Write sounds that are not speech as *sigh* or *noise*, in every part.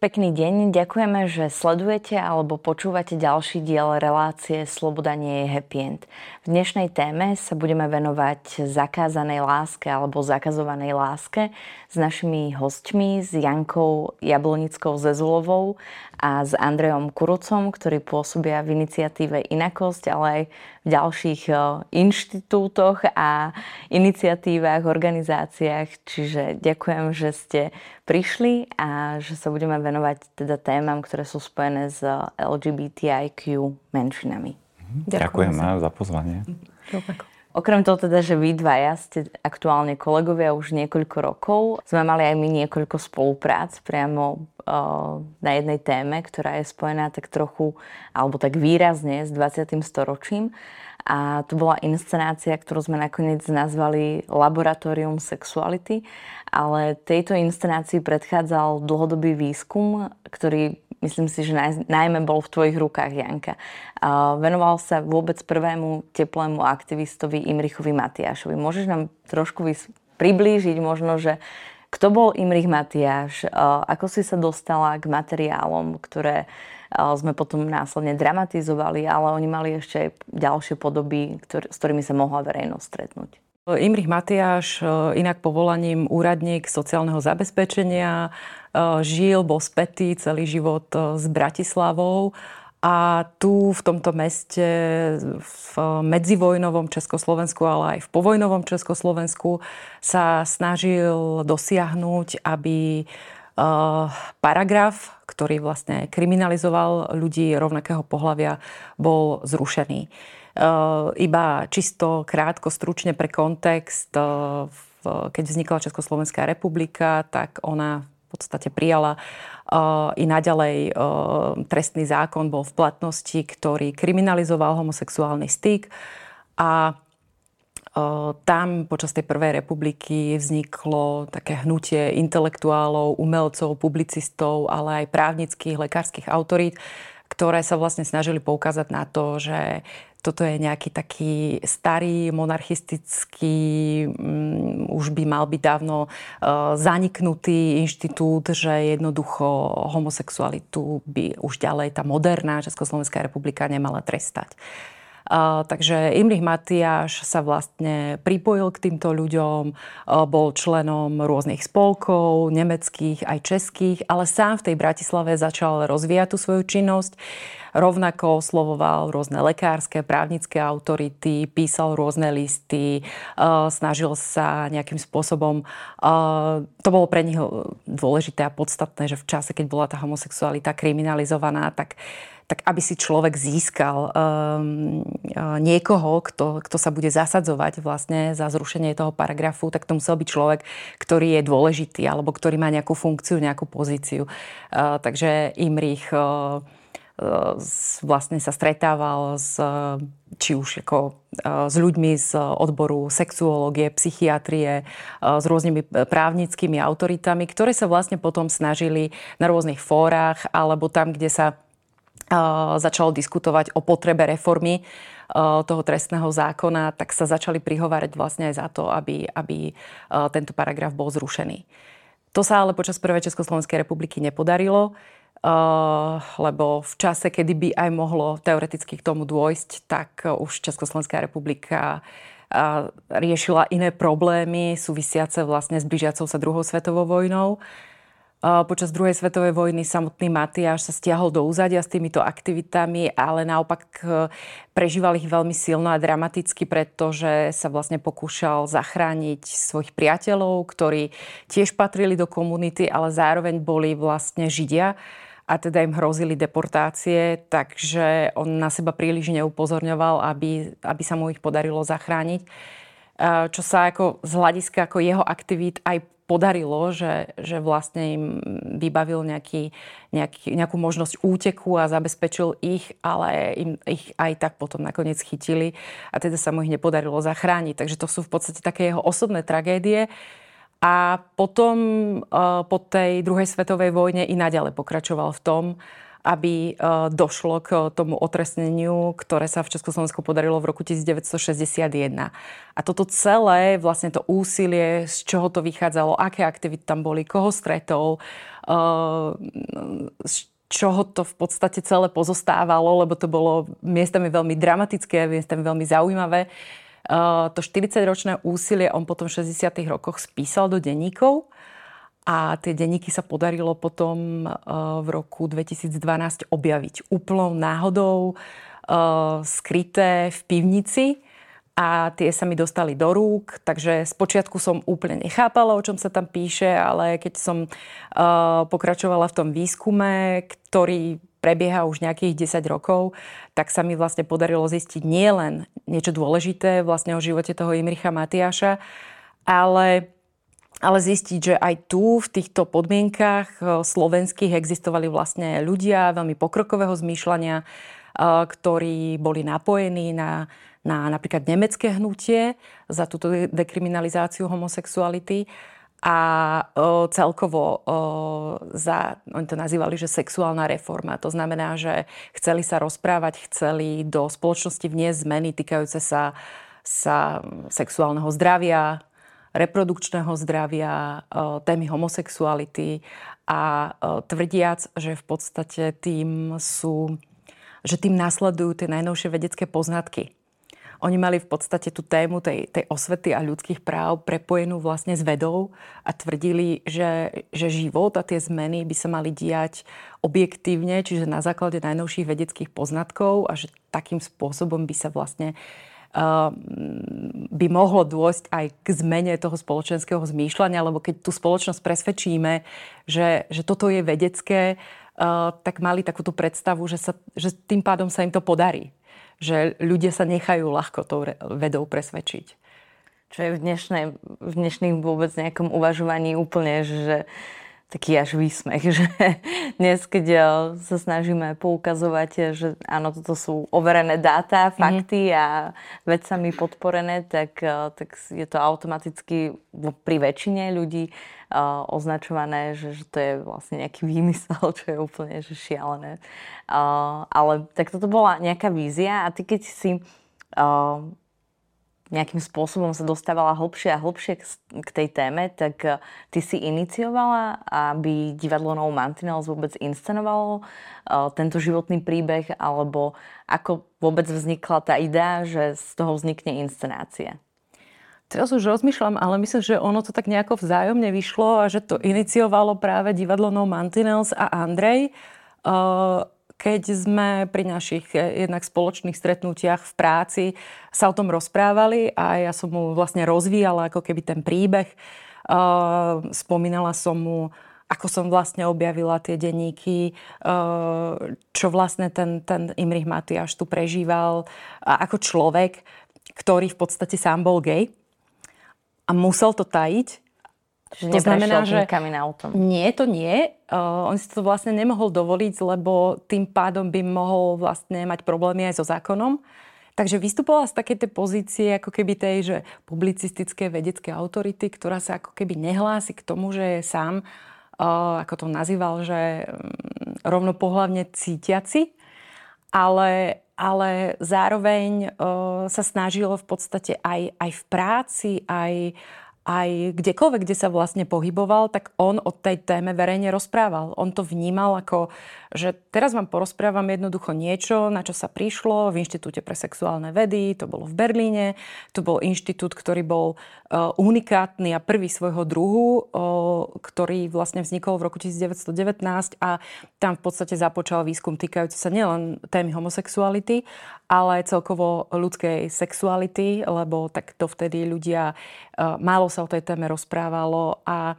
Pekný deň, ďakujeme, že sledujete alebo počúvate ďalší diel relácie Sloboda nie je happy end. V dnešnej téme sa budeme venovať zakázanej láske alebo zakazovanej láske s našimi hostmi, s Jankou Jablonickou Zezulovou a s Andrejom Kurucom, ktorí pôsobia v iniciatíve Inakosť, ale aj v ďalších inštitútoch a iniciatívach, organizáciách. Čiže ďakujem, že ste prišli a že sa budeme venovať teda témam, ktoré sú spojené s LGBTIQ menšinami. Ďakujem, Ďakujem za pozvanie. Ďakujem. Okrem toho teda, že vy dvaja ste aktuálne kolegovia už niekoľko rokov, sme mali aj my niekoľko spoluprác priamo na jednej téme, ktorá je spojená tak trochu, alebo tak výrazne s 20. storočím. A to bola inscenácia, ktorú sme nakoniec nazvali Laboratórium sexuality, ale tejto inscenácii predchádzal dlhodobý výskum, ktorý myslím si, že naj, najmä bol v tvojich rukách, Janka. Venoval sa vôbec prvému teplému aktivistovi Imrichovi Matiášovi. Môžeš nám trošku vys- priblížiť možno, že kto bol Imrich Matiáš, ako si sa dostala k materiálom, ktoré sme potom následne dramatizovali, ale oni mali ešte aj ďalšie podoby, ktor- s ktorými sa mohla verejnosť stretnúť. Imrich Matiáš, inak povolaním úradník sociálneho zabezpečenia, žil, bol spätý celý život s Bratislavou a tu v tomto meste v medzivojnovom Československu, ale aj v povojnovom Československu sa snažil dosiahnuť, aby paragraf, ktorý vlastne kriminalizoval ľudí rovnakého pohľavia, bol zrušený. Iba čisto krátko, stručne pre kontext, keď vznikla Československá republika, tak ona podstate prijala uh, i naďalej uh, trestný zákon bol v platnosti, ktorý kriminalizoval homosexuálny styk. A uh, tam počas tej prvej republiky vzniklo také hnutie intelektuálov, umelcov, publicistov, ale aj právnických, lekárskych autorít, ktoré sa vlastne snažili poukázať na to, že toto je nejaký taký starý monarchistický, um, už by mal byť dávno uh, zaniknutý inštitút, že jednoducho homosexualitu by už ďalej tá moderná Československá republika nemala trestať. Takže Imrich Matiáš sa vlastne pripojil k týmto ľuďom, bol členom rôznych spolkov, nemeckých aj českých, ale sám v tej Bratislave začal rozvíjať tú svoju činnosť. Rovnako oslovoval rôzne lekárske, právnické autority, písal rôzne listy, snažil sa nejakým spôsobom... To bolo pre nich dôležité a podstatné, že v čase, keď bola tá homosexualita kriminalizovaná, tak tak aby si človek získal um, niekoho, kto, kto sa bude zasadzovať vlastne za zrušenie toho paragrafu, tak to musel byť človek, ktorý je dôležitý alebo ktorý má nejakú funkciu, nejakú pozíciu. Uh, takže Imrich uh, vlastne sa stretával s, či už ako, s ľuďmi z odboru sexuológie, psychiatrie, s rôznymi právnickými autoritami, ktoré sa vlastne potom snažili na rôznych fórach alebo tam, kde sa začalo diskutovať o potrebe reformy toho trestného zákona, tak sa začali prihovárať vlastne aj za to, aby, aby tento paragraf bol zrušený. To sa ale počas Prvej Československej republiky nepodarilo. Uh, lebo v čase, kedy by aj mohlo teoreticky k tomu dôjsť, tak už Československá republika riešila iné problémy súvisiace vlastne s blížiacou sa druhou svetovou vojnou. Počas druhej svetovej vojny samotný Matiáš sa stiahol do úzadia s týmito aktivitami, ale naopak prežíval ich veľmi silno a dramaticky, pretože sa vlastne pokúšal zachrániť svojich priateľov, ktorí tiež patrili do komunity, ale zároveň boli vlastne Židia a teda im hrozili deportácie, takže on na seba príliš neupozorňoval, aby, aby sa mu ich podarilo zachrániť. Čo sa ako z hľadiska ako jeho aktivít aj podarilo, že, že vlastne im vybavil nejaký, nejaký, nejakú možnosť úteku a zabezpečil ich, ale im ich aj tak potom nakoniec chytili a teda sa mu ich nepodarilo zachrániť. Takže to sú v podstate také jeho osobné tragédie, a potom po tej druhej svetovej vojne i naďalej pokračoval v tom, aby došlo k tomu otresneniu, ktoré sa v Československu podarilo v roku 1961. A toto celé, vlastne to úsilie, z čoho to vychádzalo, aké aktivity tam boli, koho stretol, z čoho to v podstate celé pozostávalo, lebo to bolo miestami veľmi dramatické, miestami veľmi zaujímavé. To 40-ročné úsilie on potom v 60. rokoch spísal do denníkov a tie denníky sa podarilo potom eh, v roku 2012 objaviť úplnou náhodou, eh, skryté v pivnici. A tie sa mi dostali do rúk, takže spočiatku som úplne nechápala, o čom sa tam píše, ale keď som eh, pokračovala v tom výskume, ktorý prebieha už nejakých 10 rokov, tak sa mi vlastne podarilo zistiť nielen niečo dôležité vlastne o živote toho Imricha Matiáša, ale ale zistiť, že aj tu v týchto podmienkach eh, slovenských existovali vlastne ľudia veľmi pokrokového zmýšľania, eh, ktorí boli napojení na, na napríklad nemecké hnutie za túto dekriminalizáciu homosexuality a eh, celkovo za, oni to nazývali, že sexuálna reforma. To znamená, že chceli sa rozprávať, chceli do spoločnosti vniesť zmeny týkajúce sa, sa sexuálneho zdravia, reprodukčného zdravia, e, témy homosexuality a e, tvrdiac, že v podstate tým sú, že tým následujú tie najnovšie vedecké poznatky. Oni mali v podstate tú tému tej, tej osvety a ľudských práv prepojenú vlastne s vedou a tvrdili, že, že život a tie zmeny by sa mali diať objektívne, čiže na základe najnovších vedeckých poznatkov a že takým spôsobom by sa vlastne uh, by mohlo dôjsť aj k zmene toho spoločenského zmýšľania, lebo keď tú spoločnosť presvedčíme, že, že toto je vedecké, uh, tak mali takúto predstavu, že, sa, že tým pádom sa im to podarí. Že ľudia sa nechajú ľahko tou vedou presvedčiť. Čo je v, dnešnej, v dnešných vôbec nejakom uvažovaní úplne, že taký až výsmech, *laughs* že dnes, keď eh, sa snažíme poukazovať, eh, že áno, toto sú overené dáta, mhm. fakty a vedcami podporené, tak, eh, tak je to automaticky pri väčšine ľudí označované, že, že to je vlastne nejaký *laughs* výmysel, čo je úplne že šialené. Ale tak toto bola nejaká vízia a ty keď si nejakým spôsobom sa dostávala hlbšie a hlbšie k tej téme, tak eh, ty si iniciovala, aby divadlo No Mantinels vôbec inscenovalo uh, tento životný príbeh, alebo ako vôbec vznikla tá idea, že z toho vznikne inscenácia? Teraz už rozmýšľam, ale myslím, že ono to tak nejako vzájomne vyšlo a že to iniciovalo práve divadlo No Mantinels a Andrej. Uh, keď sme pri našich eh, jednak spoločných stretnutiach v práci sa o tom rozprávali a ja som mu vlastne rozvíjala ako keby ten príbeh. Uh, spomínala som mu, ako som vlastne objavila tie denníky, uh, čo vlastne ten, ten Imrich Matiáš tu prežíval ako človek, ktorý v podstate sám bol gay a musel to tajiť Čiže to znamená, že autom. nie, to nie. Uh, on si to vlastne nemohol dovoliť, lebo tým pádom by mohol vlastne mať problémy aj so zákonom. Takže vystupovala z takej tej pozície ako keby tej, že publicistické vedecké autority, ktorá sa ako keby nehlási k tomu, že je sám, uh, ako to nazýval, že um, rovnopohlavne cítiaci, ale, ale zároveň uh, sa snažilo v podstate aj, aj v práci, aj, aj kdekoľvek, kde sa vlastne pohyboval, tak on o tej téme verejne rozprával. On to vnímal ako, že teraz vám porozprávam jednoducho niečo, na čo sa prišlo v Inštitúte pre sexuálne vedy, to bolo v Berlíne, to bol inštitút, ktorý bol uh, unikátny a prvý svojho druhu, uh, ktorý vlastne vznikol v roku 1919 a tam v podstate započal výskum týkajúci sa nielen témy homosexuality, ale celkovo ľudskej sexuality, lebo tak to vtedy ľudia, uh, málo sa o tej téme rozprávalo a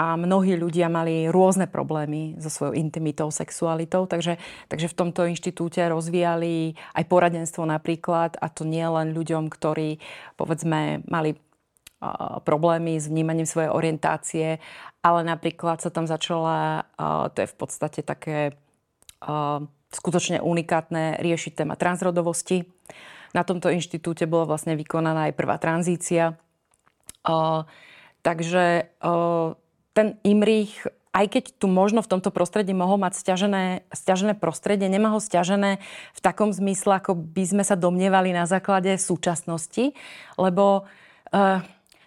a mnohí ľudia mali rôzne problémy so svojou intimitou, sexualitou, takže, takže v tomto inštitúte rozvíjali aj poradenstvo napríklad, a to nie len ľuďom, ktorí povedzme mali problémy s vnímaním svojej orientácie, ale napríklad sa tam začala, to je v podstate také skutočne unikátne riešiť téma transrodovosti. Na tomto inštitúte bola vlastne vykonaná aj prvá tranzícia. Takže uh, ten Imrich aj keď tu možno v tomto prostredí mohol mať stiažené, stiažené prostredie, nemá ho stiažené v takom zmysle, ako by sme sa domnievali na základe súčasnosti, lebo uh,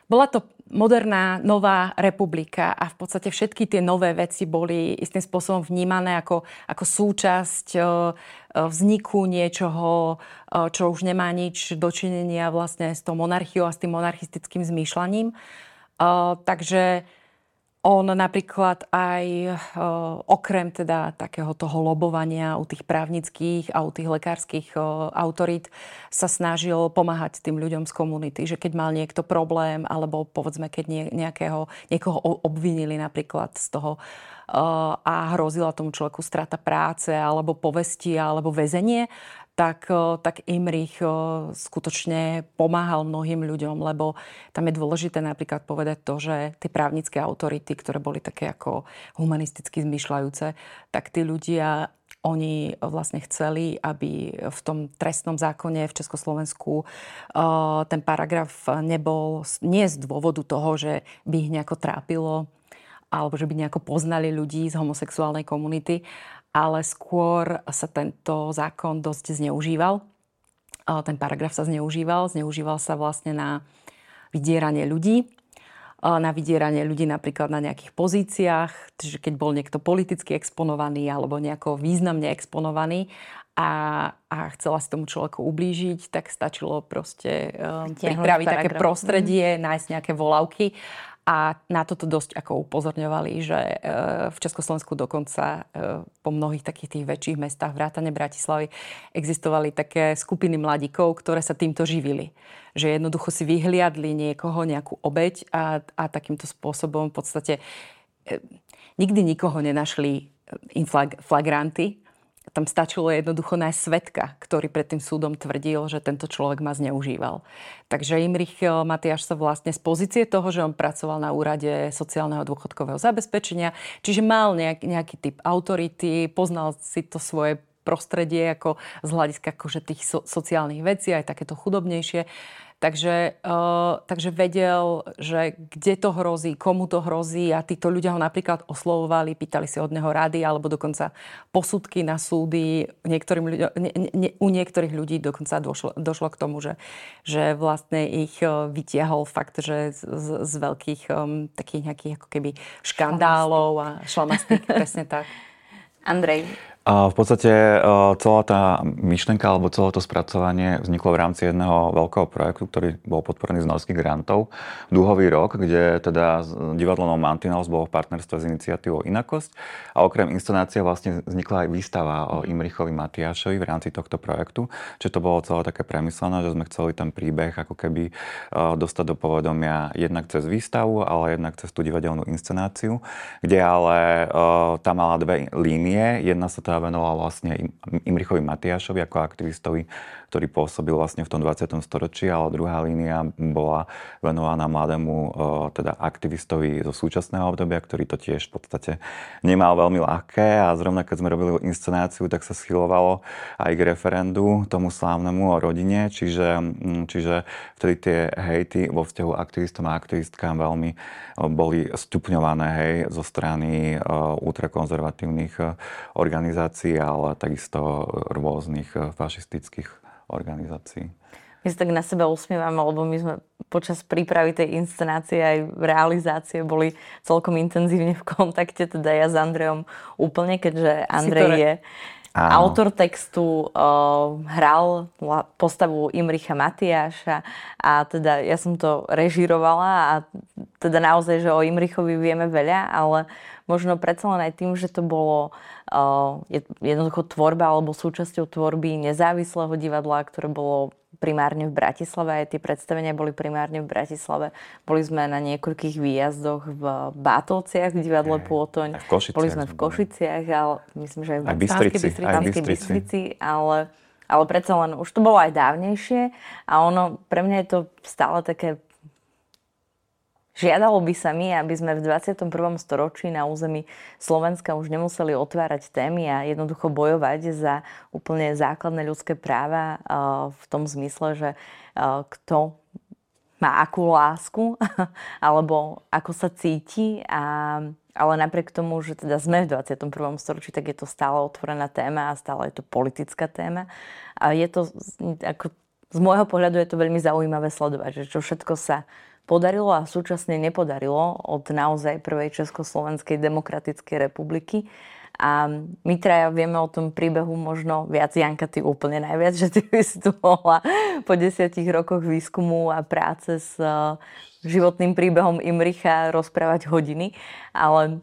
bola to moderná nová republika a v podstate všetky tie nové veci boli istým spôsobom vnímané ako, ako súčasť uh, vzniku niečoho, uh, čo už nemá nič dočinenia vlastne s tou monarchiou a s tým monarchistickým zmýšľaním. Takže on napríklad aj e, okrem teda takého toho lobovania u tých právnických a u tých lekárskych e, autorít sa snažil pomáhať tým ľuďom z komunity, že keď mal niekto problém alebo povedzme, keď nie, nejakého, niekoho obvinili napríklad z toho e, a hrozila tomu človeku strata práce alebo povesti alebo väzenie, tak, tak Imrich skutočne pomáhal mnohým ľuďom, lebo tam je dôležité napríklad povedať to, že tie právnické autority, ktoré boli také ako humanisticky zmyšľajúce, tak tí ľudia oni vlastne chceli, aby v tom trestnom zákone v Československu ten paragraf nebol nie z dôvodu toho, že by ich nejako trápilo, alebo že by nejako poznali ľudí z homosexuálnej komunity, ale skôr sa tento zákon dosť zneužíval. Ten paragraf sa zneužíval. Zneužíval sa vlastne na vydieranie ľudí, na vydieranie ľudí napríklad na nejakých pozíciách, že keď bol niekto politicky exponovaný alebo nejako významne exponovaný a, a chcela si tomu človeku ublížiť, tak stačilo proste um, pripraviť také prostredie, nájsť nejaké volavky a na toto dosť ako upozorňovali, že e, v Československu dokonca e, po mnohých takých tých väčších mestách, vrátane Bratislavy, existovali také skupiny mladíkov, ktoré sa týmto živili. Že jednoducho si vyhliadli niekoho, nejakú obeď a, a takýmto spôsobom v podstate e, nikdy nikoho nenašli inflagranty, tam stačilo jednoducho nájsť svetka, ktorý pred tým súdom tvrdil, že tento človek ma zneužíval. Takže Imrich eh, Matiáš sa vlastne z pozície toho, že on pracoval na úrade sociálneho dôchodkového zabezpečenia, čiže mal nejak, nejaký typ autority, poznal si to svoje prostredie ako z hľadiska akože tých so, sociálnych vecí, aj takéto chudobnejšie. Takže, uh, takže vedel, že kde to hrozí, komu to hrozí a títo ľudia ho napríklad oslovovali, pýtali si od neho rady alebo dokonca posudky na súdy. Niektorým ľuďom, ne, ne, u niektorých ľudí dokonca došlo, došlo k tomu, že, že vlastne ich vytiahol fakt, že z, z, z veľkých um, takých nejakých ako keby škandálov a šlamastík, *laughs* presne tak. Andrej, v podstate e, celá tá myšlenka alebo celé to spracovanie vzniklo v rámci jedného veľkého projektu, ktorý bol podporený z norských grantov. Dúhový rok, kde teda divadlo No bolo v partnerstve s iniciatívou Inakosť a okrem inscenácie vlastne vznikla aj výstava o Imrichovi Matiášovi v rámci tohto projektu. Čiže to bolo celé také premyslené, že sme chceli ten príbeh ako keby e, dostať do povedomia jednak cez výstavu, ale jednak cez tú divadelnú inscenáciu, kde ale e, tá mala dve línie. Jedna sa tá venoval vlastne Imrichovi Matiašovi ako aktivistovi, ktorý pôsobil vlastne v tom 20. storočí, ale druhá línia bola venovaná mladému e, teda aktivistovi zo súčasného obdobia, ktorý to tiež v podstate nemal veľmi ľahké a zrovna keď sme robili inscenáciu, tak sa schylovalo aj k referendu tomu slávnemu o rodine, čiže, čiže vtedy tie hejty vo vzťahu aktivistom a aktivistkám veľmi e, boli stupňované hej, zo strany uh, ultrakonzervatívnych organizácií ale takisto rôznych fašistických organizácií. My sa tak na seba usmievame, lebo my sme počas prípravy tej inscenácie aj realizácie boli celkom intenzívne v kontakte, teda ja s Andrejom úplne, keďže Andrej je Áno. autor textu, uh, hral postavu Imricha Matiáša a teda ja som to režirovala a teda naozaj, že o Imrichovi vieme veľa, ale možno predsa len aj tým, že to bolo uh, jednoducho tvorba alebo súčasťou tvorby nezávislého divadla, ktoré bolo primárne v Bratislave, aj tie predstavenia boli primárne v Bratislave. Boli sme na niekoľkých výjazdoch v Bátovciach, v divadle Pôtoň. Boli sme v Košiciach, ale myslím, že aj v Bystrici, Bystrici, Bystrici, ale, ale predsa len už to bolo aj dávnejšie a ono, pre mňa je to stále také Žiadalo by sa mi, aby sme v 21. storočí na území Slovenska už nemuseli otvárať témy a jednoducho bojovať za úplne základné ľudské práva v tom zmysle, že kto má akú lásku, *laughs* alebo ako sa cíti. A, ale napriek tomu, že teda sme v 21. storočí, tak je to stále otvorená téma a stále je to politická téma. A je to, ako, z môjho pohľadu je to veľmi zaujímavé sledovať, že čo všetko sa podarilo a súčasne nepodarilo od naozaj prvej Československej demokratickej republiky. A my traja vieme o tom príbehu možno viac, Janka, ty úplne najviac, že ty by si tu mohla po desiatich rokoch výskumu a práce s uh, životným príbehom Imricha rozprávať hodiny, ale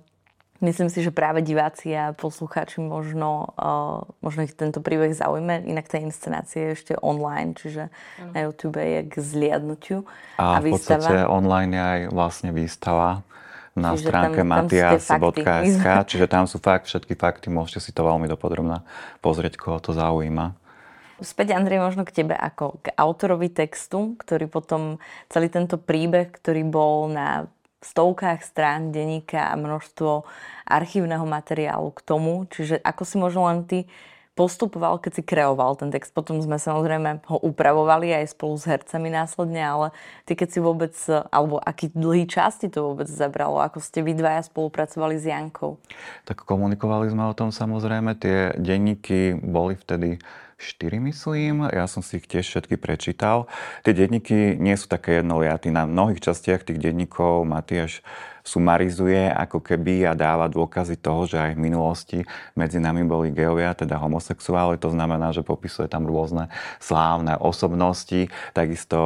myslím si, že práve diváci a poslucháči možno, uh, možno ich tento príbeh zaujme. Inak tá inscenácia je ešte online, čiže uh. na YouTube je k zliadnutiu. A, a v podstate online je aj vlastne výstava na čiže stránke matias.sk, čiže tam sú fakt, všetky fakty, môžete si to veľmi dopodrobne pozrieť, koho to zaujíma. Späť, Andrej, možno k tebe ako k autorovi textu, ktorý potom celý tento príbeh, ktorý bol na stovkách strán denníka a množstvo archívneho materiálu k tomu, čiže ako si možno len ty postupoval, keď si kreoval ten text. Potom sme samozrejme ho upravovali aj spolu s hercami následne, ale ty keď si vôbec, alebo aký dlhý čas ti to vôbec zabralo, ako ste vy dvaja spolupracovali s Jankou? Tak komunikovali sme o tom samozrejme. Tie denníky boli vtedy 4, myslím. Ja som si ich tiež všetky prečítal. Tie denníky nie sú také jednoliaty. Na mnohých častiach tých denníkov Matiáš sumarizuje ako keby a dáva dôkazy toho, že aj v minulosti medzi nami boli geovia, teda homosexuáli. To znamená, že popisuje tam rôzne slávne osobnosti. Takisto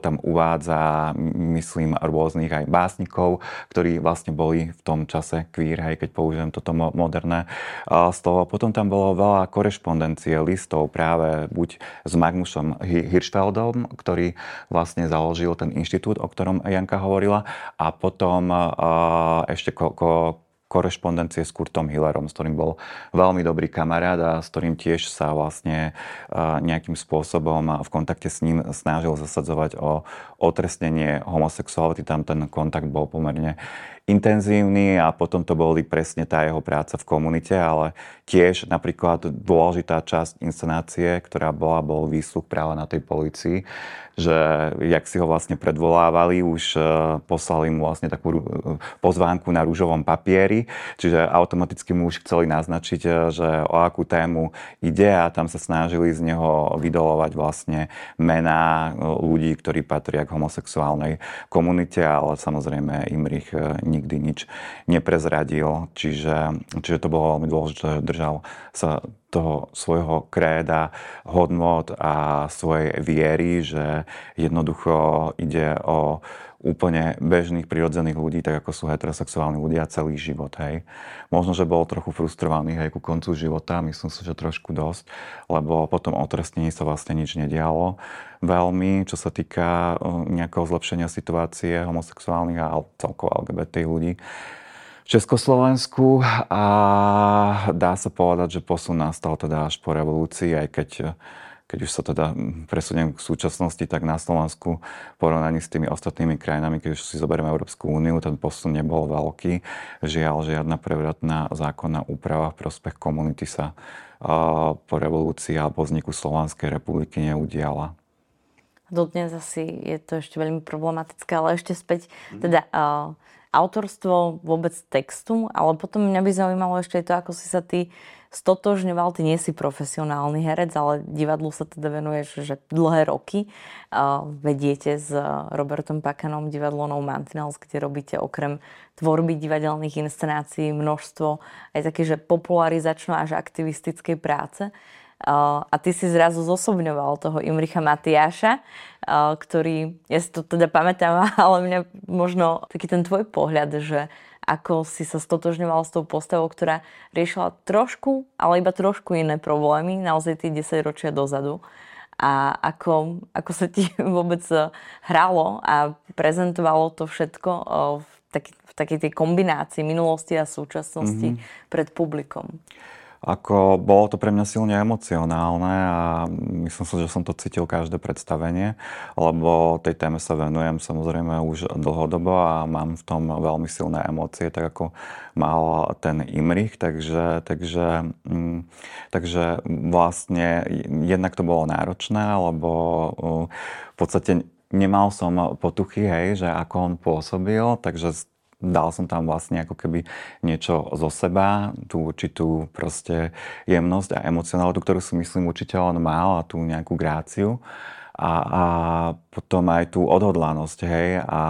tam uvádza, myslím, rôznych aj básnikov, ktorí vlastne boli v tom čase queer, hej, keď použijem toto moderné slovo. Potom tam bolo veľa korešpondencie, listov práve buď s Magnusom Hirschfeldom, ktorý vlastne založil ten inštitút, o ktorom Janka hovorila, a potom ešte ko, ko, korešpondencie s Kurtom Hillerom, s ktorým bol veľmi dobrý kamarát a s ktorým tiež sa vlastne nejakým spôsobom v kontakte s ním snažil zasadzovať o otrestnenie homosexuality. Tam ten kontakt bol pomerne intenzívny a potom to boli presne tá jeho práca v komunite, ale tiež napríklad dôležitá časť inscenácie, ktorá bola, bol výsluch práve na tej policii, že jak si ho vlastne predvolávali, už e, poslali mu vlastne takú pozvánku na rúžovom papieri, čiže automaticky mu už chceli naznačiť, e, že o akú tému ide a tam sa snažili z neho vydolovať vlastne mená e, ľudí, ktorí patria k homosexuálnej komunite, ale samozrejme Imrich nikdy nič neprezradil, čiže, čiže to bolo veľmi dôležité, že držal sa toho svojho kréda, hodnot a svojej viery, že jednoducho ide o úplne bežných, prirodzených ľudí, tak ako sú heterosexuálni ľudia celý život, hej. Možno, že bol trochu frustrovaný, hej, ku koncu života, myslím si, že trošku dosť, lebo potom o trestnení sa vlastne nič nedialo veľmi, čo sa týka nejakého zlepšenia situácie homosexuálnych a celkovo LGBT ľudí v Československu a dá sa povedať, že posun nastal teda až po revolúcii, aj keď keď už sa teda presuniem k súčasnosti, tak na Slovensku v porovnaní s tými ostatnými krajinami, keď už si zoberieme Európsku úniu, ten posun nebol veľký. Žiaľ, žiadna prevratná zákonná úprava v prospech komunity sa po revolúcii alebo vzniku Slovanskej republiky neudiala. Dodnes asi je to ešte veľmi problematické, ale ešte späť, teda uh, autorstvo vôbec textu, ale potom mňa by zaujímalo ešte to, ako si sa ty stotožňoval, ty nie si profesionálny herec, ale divadlu sa teda venuješ že dlhé roky. Uh, vediete s Robertom Pakanom divadlo No Mantinels, kde robíte okrem tvorby divadelných inscenácií množstvo aj také, že popularizačno až aktivistickej práce. Uh, a ty si zrazu zosobňoval toho Imricha Matiáša, uh, ktorý, ja si to teda pamätám, *laughs* ale mňa možno taký ten tvoj pohľad, že ako si sa stotožňoval s tou postavou, ktorá riešila trošku, ale iba trošku iné problémy, naozaj tie 10 ročia dozadu. A ako, ako sa ti *laughs* vôbec hralo a prezentovalo to všetko v, taký, v takej tej kombinácii minulosti a súčasnosti mm-hmm. pred publikom ako bolo to pre mňa silne emocionálne a myslím si, že som to cítil každé predstavenie, lebo tej téme sa venujem samozrejme už dlhodobo a mám v tom veľmi silné emócie, tak ako mal ten Imrich, takže, takže, mm, takže vlastne jednak to bolo náročné, lebo uh, v podstate nemal som potuchy, hej, že ako on pôsobil, takže dal som tam vlastne ako keby niečo zo seba, tú určitú proste jemnosť a emocionalitu, ktorú si myslím určite on mal a tú nejakú gráciu a, a potom aj tú odhodlanosť, hej, a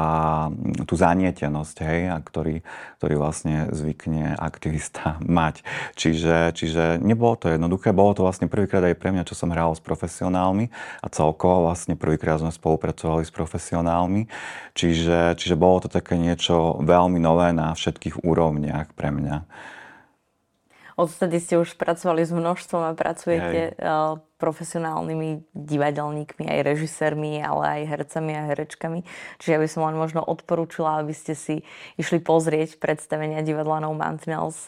tú zanietenosť, hej, a ktorý, ktorý vlastne zvykne aktivista *laughs* mať. Čiže, čiže nebolo to jednoduché, bolo to vlastne prvýkrát aj pre mňa, čo som hral s profesionálmi a celkovo vlastne prvýkrát sme spolupracovali s profesionálmi, čiže, čiže bolo to také niečo veľmi nové na všetkých úrovniach pre mňa. Odtedy ste už pracovali s množstvom a pracujete Hej. Profesionálnymi divadelníkmi, aj režisérmi, ale aj hercami a herečkami. Čiže ja by som len možno odporúčila, aby ste si išli pozrieť predstavenia divadla No Mantinels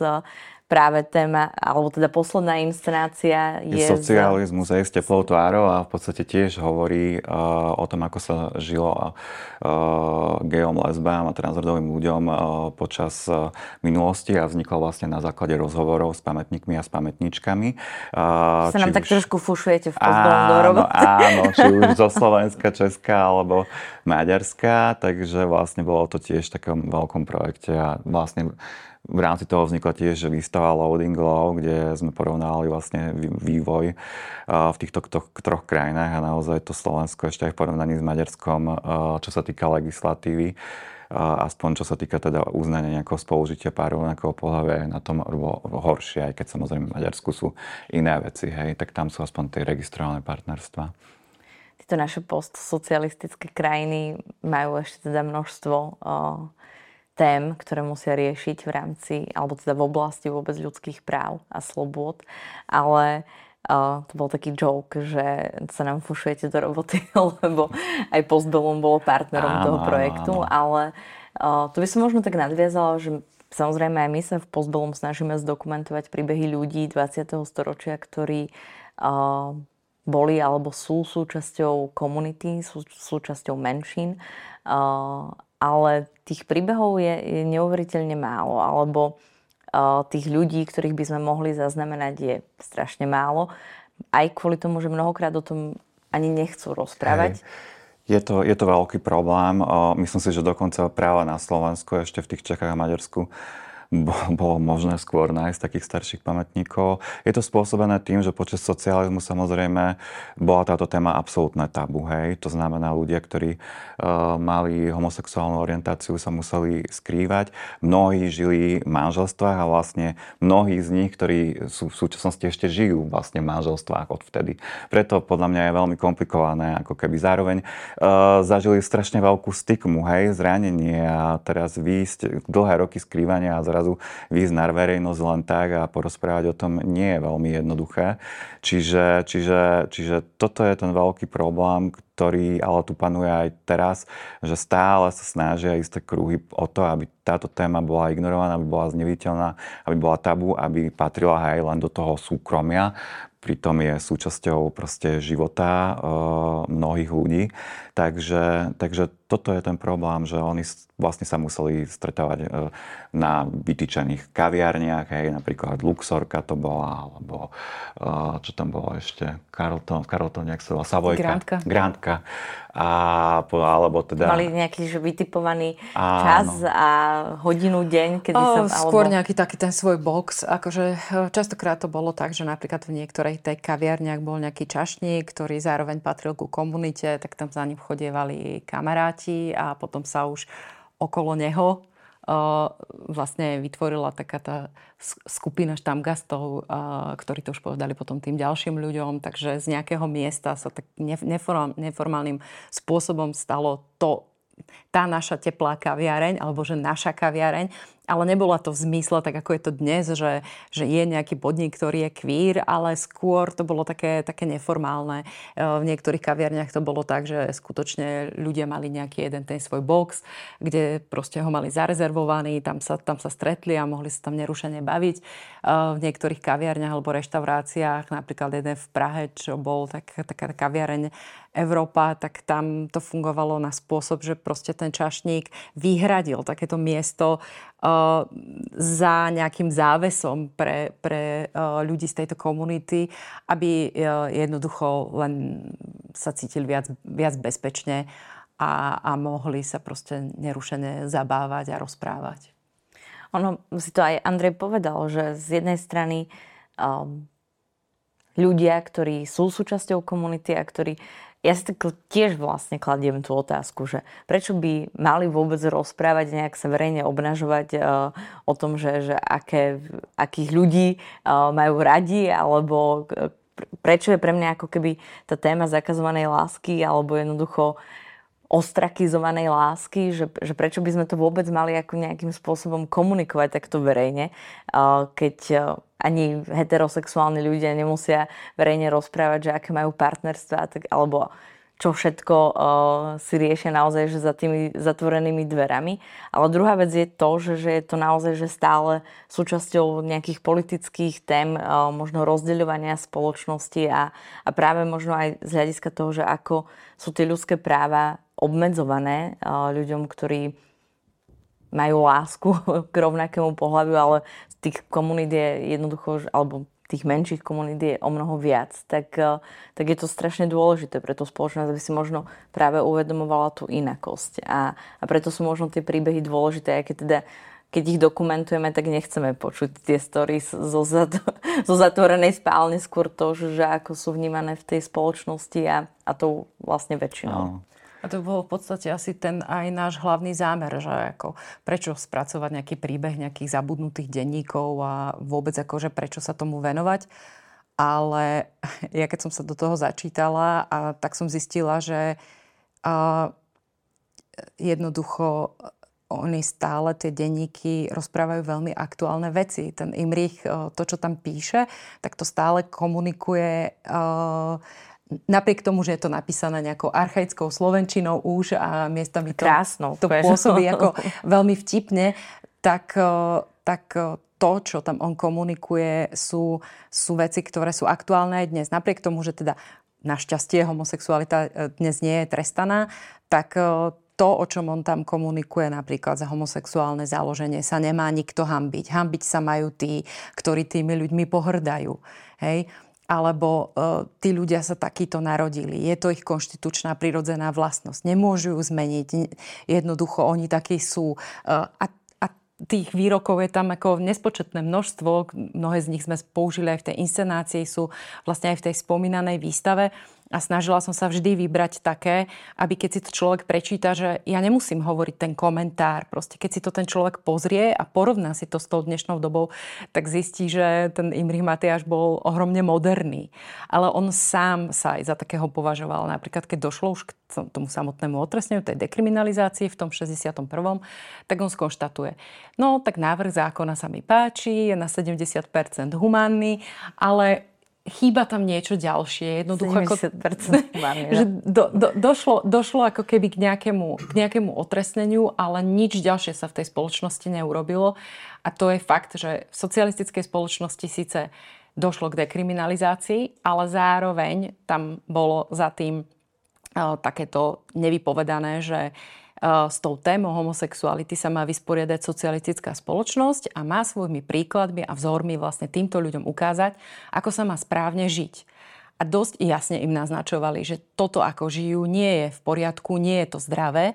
práve téma, alebo teda posledná inscenácia je... je socializmus aj s teplou tvárou a v podstate tiež hovorí uh, o tom, ako sa žilo uh, gejom, lesbám a transrodovým ľuďom uh, počas uh, minulosti a vzniklo vlastne na základe rozhovorov s pamätníkmi a s pamätníčkami. Uh, sa nám tak už... trošku fušujete v pozbolom do roboty. Áno, či už *laughs* zo Slovenska, Česka alebo Maďarska, takže vlastne bolo to tiež v takom veľkom projekte a vlastne v rámci toho vznikla tiež výstava Loading Law, kde sme porovnávali vlastne vývoj v týchto troch krajinách a naozaj to Slovensko ešte aj v porovnaní s Maďarskom, čo sa týka legislatívy, aspoň čo sa týka teda uznania nejakého spolužitia párov rovnakého pohľavia, na tom horšie, aj keď samozrejme v Maďarsku sú iné veci, hej, tak tam sú aspoň tie registrované partnerstva. Tieto naše postsocialistické krajiny majú ešte teda množstvo tém, ktoré musia riešiť v rámci, alebo teda v oblasti vôbec ľudských práv a slobôd. Ale uh, to bol taký joke, že sa nám fušujete do roboty, *laughs* lebo aj Postbellum bolo partnerom áno, toho projektu, áno, áno. ale uh, to by som možno tak nadviazala, že samozrejme aj my sa v Postbellum snažíme zdokumentovať príbehy ľudí 20. storočia, ktorí uh, boli alebo sú súčasťou komunity, sú súčasťou menšín ale tých príbehov je, je neuveriteľne málo, alebo tých ľudí, ktorých by sme mohli zaznamenať, je strašne málo. Aj kvôli tomu, že mnohokrát o tom ani nechcú rozprávať. Hej. Je to, je to veľký problém. Myslím si, že dokonca práve na Slovensku, ešte v tých Čechách a Maďarsku, bolo možné skôr nájsť takých starších pamätníkov. Je to spôsobené tým, že počas socializmu samozrejme bola táto téma absolútne tabu. Hej? To znamená, ľudia, ktorí uh, mali homosexuálnu orientáciu, sa museli skrývať. Mnohí žili v manželstvách a vlastne mnohí z nich, ktorí sú v súčasnosti ešte žijú vlastne v manželstvách odvtedy. Preto podľa mňa je veľmi komplikované, ako keby zároveň uh, zažili strašne veľkú stigmu, hej, zranenie a teraz výjsť dlhé roky skrývania a zrazu výjsť na verejnosť len tak a porozprávať o tom nie je veľmi jednoduché. Čiže, čiže, čiže toto je ten veľký problém, ktorý ale tu panuje aj teraz, že stále sa snažia isté kruhy o to, aby táto téma bola ignorovaná, aby bola zneviteľná, aby bola tabu, aby patrila aj len do toho súkromia, pritom je súčasťou proste života e, mnohých ľudí. Takže, takže toto je ten problém, že oni vlastne sa museli stretávať e, na vytýčených kaviarniach, hej, napríklad Luxorka to bola, alebo e, čo tam bolo ešte, Carlton, Carlton, nejak sa volá, Savojka. Grantka. Grantka a, alebo teda... Mali nejaký že vytipovaný áno. čas a hodinu, deň, kedy o, sa... Skôr alebo... nejaký taký ten svoj box. Akože e, častokrát to bolo tak, že napríklad v niektorej tej kaviarniach bol nejaký čašník, ktorý zároveň patril ku komunite, tak tam za ním chodievali kamaráti a potom sa už okolo neho vlastne vytvorila taká tá skupina štamgastov, ktorí to už povedali potom tým ďalším ľuďom, takže z nejakého miesta sa tak neformálnym spôsobom stalo to, tá naša teplá kaviareň, alebo že naša kaviareň, ale nebola to v zmysle, tak ako je to dnes, že, že je nejaký podnik, ktorý je kvír, ale skôr to bolo také, také neformálne. E, v niektorých kaviarniach to bolo tak, že skutočne ľudia mali nejaký jeden ten svoj box, kde proste ho mali zarezervovaný, tam sa, tam sa stretli a mohli sa tam nerušene baviť. E, v niektorých kaviarniach alebo reštauráciách, napríklad jeden v Prahe, čo bol tak, taká kaviareň Európa, tak tam to fungovalo na spôsob, že proste ten čašník vyhradil takéto miesto za nejakým závesom pre, pre ľudí z tejto komunity, aby jednoducho len sa cítili viac, viac bezpečne a, a mohli sa proste nerušene zabávať a rozprávať. Ono si to aj Andrej povedal, že z jednej strany um, ľudia, ktorí sú súčasťou komunity a ktorí ja si tak tiež vlastne kladiem tú otázku, že prečo by mali vôbec rozprávať, nejak sa verejne obnažovať uh, o tom, že, že aké, akých ľudí uh, majú radi, alebo uh, prečo je pre mňa ako keby tá téma zakazovanej lásky, alebo jednoducho ostrakizovanej lásky, že, že prečo by sme to vôbec mali ako nejakým spôsobom komunikovať takto verejne, keď ani heterosexuálni ľudia nemusia verejne rozprávať, že aké majú partnerstva, tak, alebo čo všetko uh, si riešia naozaj že za tými zatvorenými dverami. Ale druhá vec je to, že, že je to naozaj že stále súčasťou nejakých politických tém, uh, možno rozdeľovania spoločnosti a, a práve možno aj z hľadiska toho, že ako sú tie ľudské práva obmedzované uh, ľuďom, ktorí majú lásku *laughs* k rovnakému pohľaviu, ale tých komunít je jednoducho, alebo tých menších komunít je o mnoho viac, tak, eh, tak je to strašne dôležité pre tú spoločnosť, aby si možno práve uvedomovala tú inakosť. A, a preto sú možno tie príbehy dôležité, aj keď teda keď ich dokumentujeme, tak nechceme počuť tie stories zo, zat- zo zatvorenej spálne, skôr to, že ako sú vnímané v tej spoločnosti a, a to vlastne väčšinou. No. A to bol v podstate asi ten aj náš hlavný zámer, že ako prečo spracovať nejaký príbeh nejakých zabudnutých denníkov a vôbec akože prečo sa tomu venovať. Ale *laughs* ja keď som sa do toho začítala, a tak som zistila, že a, jednoducho oni stále tie denníky rozprávajú veľmi aktuálne veci. Ten Imrich, to, čo tam píše, tak to stále komunikuje uh, napriek tomu, že je to napísané nejakou archaickou slovenčinou už a miestami to, Krásnou, to pôsobí *laughs* ako veľmi vtipne, tak, e, tak e, to, čo tam on komunikuje, sú, sú veci, ktoré sú aktuálne aj dnes. Napriek tomu, že teda našťastie homosexualita e, dnes nie je trestaná, tak to, o čom on tam komunikuje napríklad za homosexuálne založenie, sa nemá nikto hambiť. Hambiť sa majú tí, ktorí tými ľuďmi pohrdajú. Hej? Alebo uh, tí ľudia sa takýto narodili. Je to ich konštitučná prirodzená vlastnosť. Nemôžu ju zmeniť. Jednoducho oni takí sú. Uh, a, a tých výrokov je tam ako nespočetné množstvo. Mnohé z nich sme použili aj v tej inscenácii, sú vlastne aj v tej spomínanej výstave a snažila som sa vždy vybrať také, aby keď si to človek prečíta, že ja nemusím hovoriť ten komentár. Proste keď si to ten človek pozrie a porovná si to s tou dnešnou dobou, tak zistí, že ten Imrich Matiáš bol ohromne moderný. Ale on sám sa aj za takého považoval. Napríklad, keď došlo už k tomu samotnému otresneniu, tej dekriminalizácii v tom 61. tak on skonštatuje, no tak návrh zákona sa mi páči, je na 70% humánny, ale chýba tam niečo ďalšie. Jednoducho 70% ako, *laughs* že do, do, došlo, došlo ako keby k nejakému, k nejakému otresneniu, ale nič ďalšie sa v tej spoločnosti neurobilo. A to je fakt, že v socialistickej spoločnosti síce došlo k dekriminalizácii, ale zároveň tam bolo za tým uh, takéto nevypovedané, že uh, s tou témou homosexuality sa má vysporiadať socialistická spoločnosť a má svojimi príkladmi a vzormi vlastne týmto ľuďom ukázať, ako sa má správne žiť. A dosť jasne im naznačovali, že toto, ako žijú, nie je v poriadku, nie je to zdravé.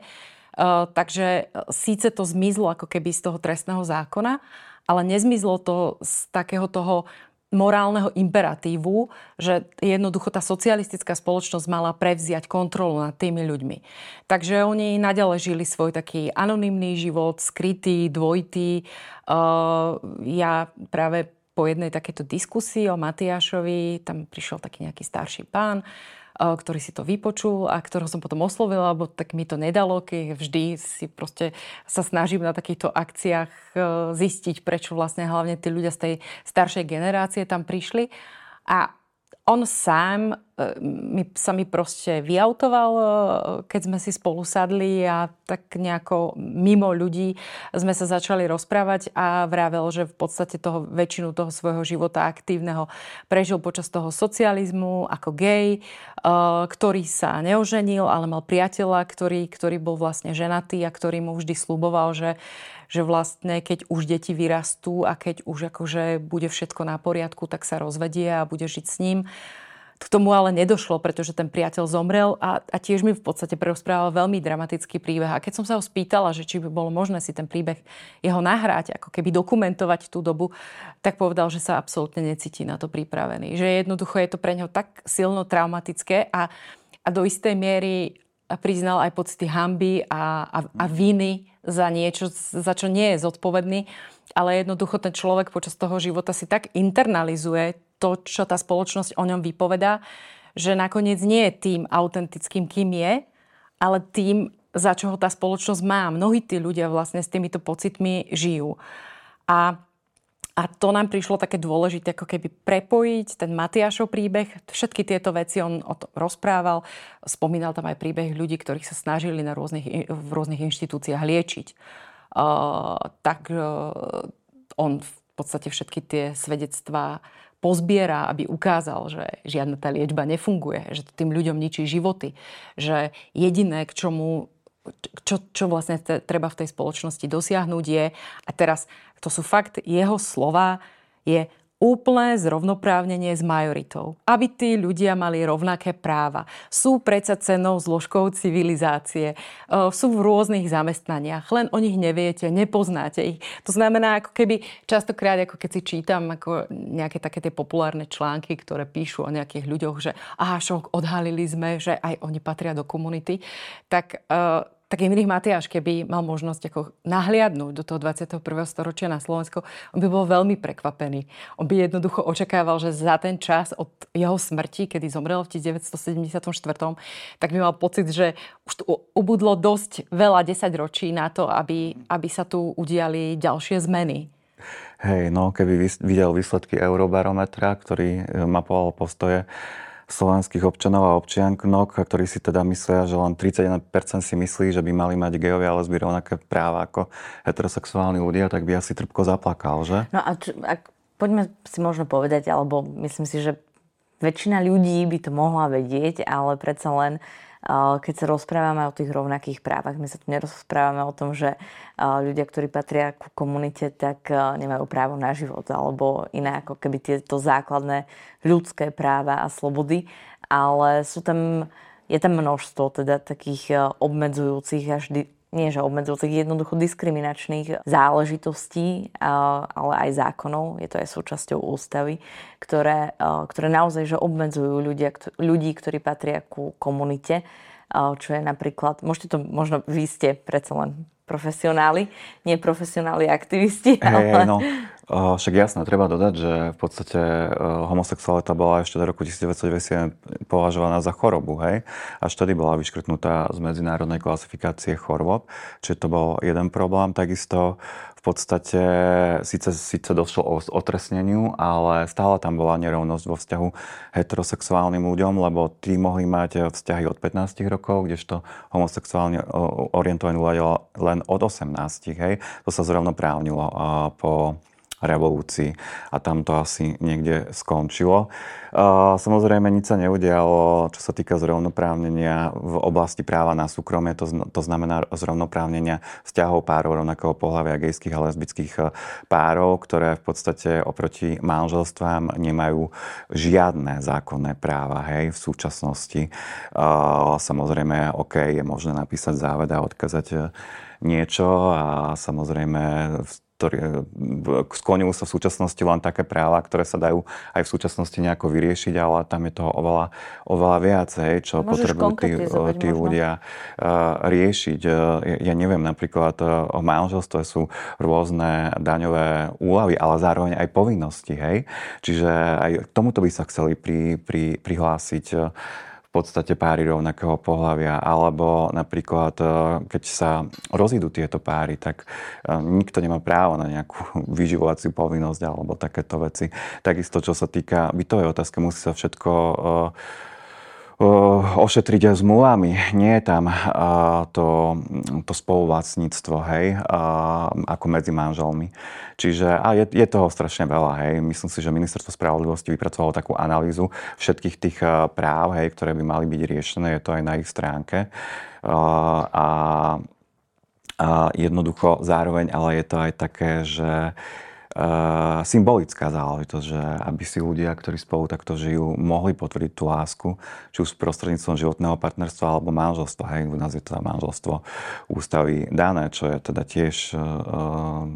Takže síce to zmizlo ako keby z toho trestného zákona, ale nezmizlo to z takého toho morálneho imperatívu, že jednoducho tá socialistická spoločnosť mala prevziať kontrolu nad tými ľuďmi. Takže oni naďalej žili svoj taký anonymný život, skrytý, dvojitý. Uh, ja práve po jednej takéto diskusii o Matiášovi, tam prišiel taký nejaký starší pán, ktorý si to vypočul a ktorého som potom oslovila, lebo tak mi to nedalo, keď vždy si proste sa snažím na takýchto akciách e, zistiť, prečo vlastne hlavne tí ľudia z tej staršej generácie tam prišli. A on sám mi, sa mi proste vyautoval, e, keď sme si spolu sadli a tak nejako mimo ľudí sme sa začali rozprávať a vravel, že v podstate toho väčšinu toho svojho života aktívneho prežil počas toho socializmu ako gay, e, ktorý sa neoženil, ale mal priateľa, ktorý, ktorý bol vlastne ženatý a ktorý mu vždy sluboval, že že vlastne keď už deti vyrastú a keď už akože bude všetko na poriadku, tak sa rozvedie a bude žiť s ním. K tomu ale nedošlo, pretože ten priateľ zomrel a, a tiež mi v podstate prerozprával veľmi dramatický príbeh. A keď som sa ho spýtala, že či by bolo možné si ten príbeh jeho nahrať, ako keby dokumentovať tú dobu, tak povedal, že sa absolútne necíti na to pripravený. Že jednoducho je to pre neho tak silno traumatické a, a do istej miery priznal aj pocity hamby a, a, a viny za niečo, za čo nie je zodpovedný, ale jednoducho ten človek počas toho života si tak internalizuje to, čo tá spoločnosť o ňom vypovedá, že nakoniec nie je tým autentickým, kým je, ale tým, za čo tá spoločnosť má. Mnohí tí ľudia vlastne s týmito pocitmi žijú. A a to nám prišlo také dôležité, ako keby prepojiť ten Matiášov príbeh. Všetky tieto veci on o tom rozprával. Spomínal tam aj príbeh ľudí, ktorých sa snažili na rôznych, v rôznych inštitúciách liečiť. Uh, tak uh, on v podstate všetky tie svedectvá pozbiera, aby ukázal, že žiadna tá liečba nefunguje, že tým ľuďom ničí životy, že jediné, k čomu čo, čo vlastne te, treba v tej spoločnosti dosiahnuť je, a teraz to sú fakt jeho slova, je úplné zrovnoprávnenie s majoritou. Aby tí ľudia mali rovnaké práva. Sú predsa cenou zložkou civilizácie. E, sú v rôznych zamestnaniach. Len o nich neviete, nepoznáte ich. To znamená, ako keby častokrát, ako keď si čítam ako nejaké také tie populárne články, ktoré píšu o nejakých ľuďoch, že aha, šok, odhalili sme, že aj oni patria do komunity, tak uh, tak Imrich Matiáš, keby mal možnosť ako nahliadnúť do toho 21. storočia na Slovensko, on by bol veľmi prekvapený. On by jednoducho očakával, že za ten čas od jeho smrti, kedy zomrel v 1974, tak by mal pocit, že už tu ubudlo dosť veľa 10 ročí na to, aby, aby sa tu udiali ďalšie zmeny. Hej, no keby videl výsledky Eurobarometra, ktorý e, mapoval postoje slovenských občanov a občianok, ktorí si teda myslia, že len 31% si myslí, že by mali mať gejovia a lesby rovnaké práva ako heterosexuálni ľudia, tak by asi trpko zaplakal, že? No a č- ak, poďme si možno povedať, alebo myslím si, že väčšina ľudí by to mohla vedieť, ale predsa len keď sa rozprávame o tých rovnakých právach. My sa tu nerozprávame o tom, že ľudia, ktorí patria ku komunite, tak nemajú právo na život alebo iné ako keby tieto základné ľudské práva a slobody, ale sú tam, je tam množstvo teda takých obmedzujúcich až nie že obmedzujúcich, jednoducho diskriminačných záležitostí, ale aj zákonov, je to aj súčasťou ústavy, ktoré, ktoré naozaj že obmedzujú ľudia, ľudí, ktorí patria ku komunite, čo je napríklad, môžete to, možno vy ste predsa len profesionáli, nie profesionáli aktivisti. Hey, ale... no, však jasné, treba dodať, že v podstate homosexualita bola ešte do roku 1990 považovaná za chorobu, hej? Až tedy bola vyškrtnutá z medzinárodnej klasifikácie chorôb, čiže to bol jeden problém. Takisto v podstate síce, síce došlo o otresneniu, ale stále tam bola nerovnosť vo vzťahu heterosexuálnym ľuďom, lebo tí mohli mať vzťahy od 15 rokov, kdežto homosexuálne orientovaní ľudia len od 18. Hej. To sa zrovnoprávnilo po revolúcii a tam to asi niekde skončilo. Samozrejme, nič sa neudialo, čo sa týka zrovnoprávnenia v oblasti práva na súkromie, to, znamená zrovnoprávnenia vzťahov párov rovnakého pohľavia gejských a lesbických e, párov, ktoré v podstate oproti manželstvám nemajú žiadne zákonné práva hej, v súčasnosti. Samozrejme, OK, je možné napísať záveda a odkazať e, niečo a samozrejme ktorý, e, skloňujú sa v súčasnosti len také práva, ktoré sa dajú aj v súčasnosti nejako vyriešiť, ale tam je toho oveľa, oveľa viac, hej, čo Môžeš potrebujú tí, tí ľudia uh, riešiť. Ja, ja neviem, napríklad uh, o manželstve sú rôzne daňové úlavy, ale zároveň aj povinnosti. Hej? Čiže aj k tomuto by sa chceli pri, pri, prihlásiť podstate páry rovnakého pohľavia, alebo napríklad, e, keď sa rozídu tieto páry, tak e, nikto nemá právo na nejakú *laughs* vyživovaciu povinnosť alebo takéto veci. Takisto, čo sa týka bytovej otázky, musí sa všetko e, ošetriť zmluvami. Nie je tam to, to spoluvlastníctvo, hej, ako medzi manželmi. Čiže a je, je toho strašne veľa. Hej. Myslím si, že Ministerstvo spravodlivosti vypracovalo takú analýzu všetkých tých práv, hej, ktoré by mali byť riešené. Je to aj na ich stránke. A, a jednoducho zároveň, ale je to aj také, že symbolická záležitosť, že aby si ľudia, ktorí spolu takto žijú, mohli potvrdiť tú lásku, či už prostredníctvom životného partnerstva alebo manželstva. Hej, u nás je teda manželstvo ústavy dané, čo je teda tiež uh,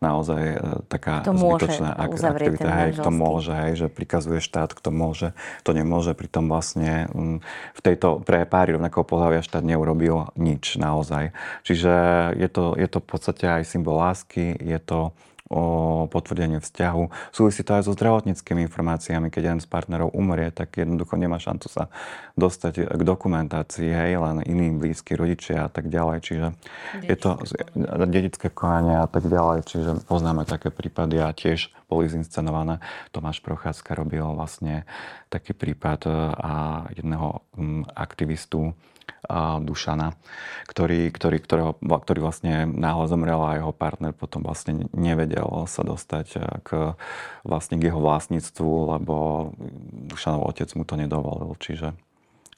naozaj e, taká kto zbytočná aktivita. Hej, kto môže, hej, že prikazuje štát, kto môže, kto nemôže. Pritom vlastne mm, v tejto pre páry rovnakého pohľavia štát neurobil nič naozaj. Čiže je to, je to v podstate aj symbol lásky, je to o potvrdenie vzťahu. Súvisí to aj so zdravotníckými informáciami. Keď jeden z partnerov umrie, tak jednoducho nemá šancu sa dostať k dokumentácii, hej, len iní blízki rodičia a tak ďalej. Čiže dedické je to dedické konanie a tak ďalej. Čiže poznáme také prípady a tiež boli zinscenované. Tomáš Procházka robil vlastne taký prípad e, a jedného aktivistu Dušana, ktorý, ktorý, ktorého, ktorý vlastne náhle zomrel a jeho partner potom vlastne nevedel sa dostať k, vlastne k jeho vlastníctvu, lebo Dušanov otec mu to nedovolil. Čiže,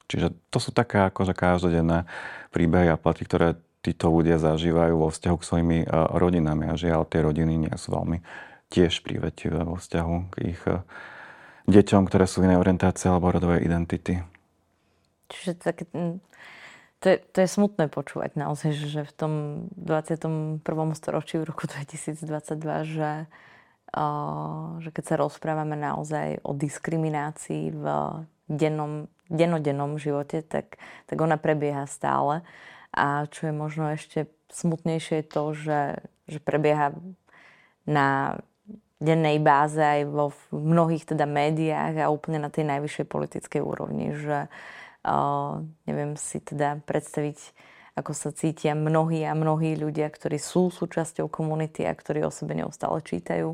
čiže to sú také akože každodenné príbehy a platy, ktoré títo ľudia zažívajú vo vzťahu k svojimi rodinami a žiaľ tie rodiny nie sú veľmi tiež prívetivé vo vzťahu k ich deťom, ktoré sú inej orientácie alebo rodovej identity. Čiže také to je, to je smutné počúvať naozaj, že v tom 21. storočí v roku 2022, že, uh, že keď sa rozprávame naozaj o diskriminácii v dennom, dennodennom živote, tak, tak ona prebieha stále. A čo je možno ešte smutnejšie je to, že, že prebieha na dennej báze aj vo mnohých teda médiách a úplne na tej najvyššej politickej úrovni, že uh, neviem si teda predstaviť, ako sa cítia mnohí a mnohí ľudia, ktorí sú súčasťou komunity a ktorí o sebe neustále čítajú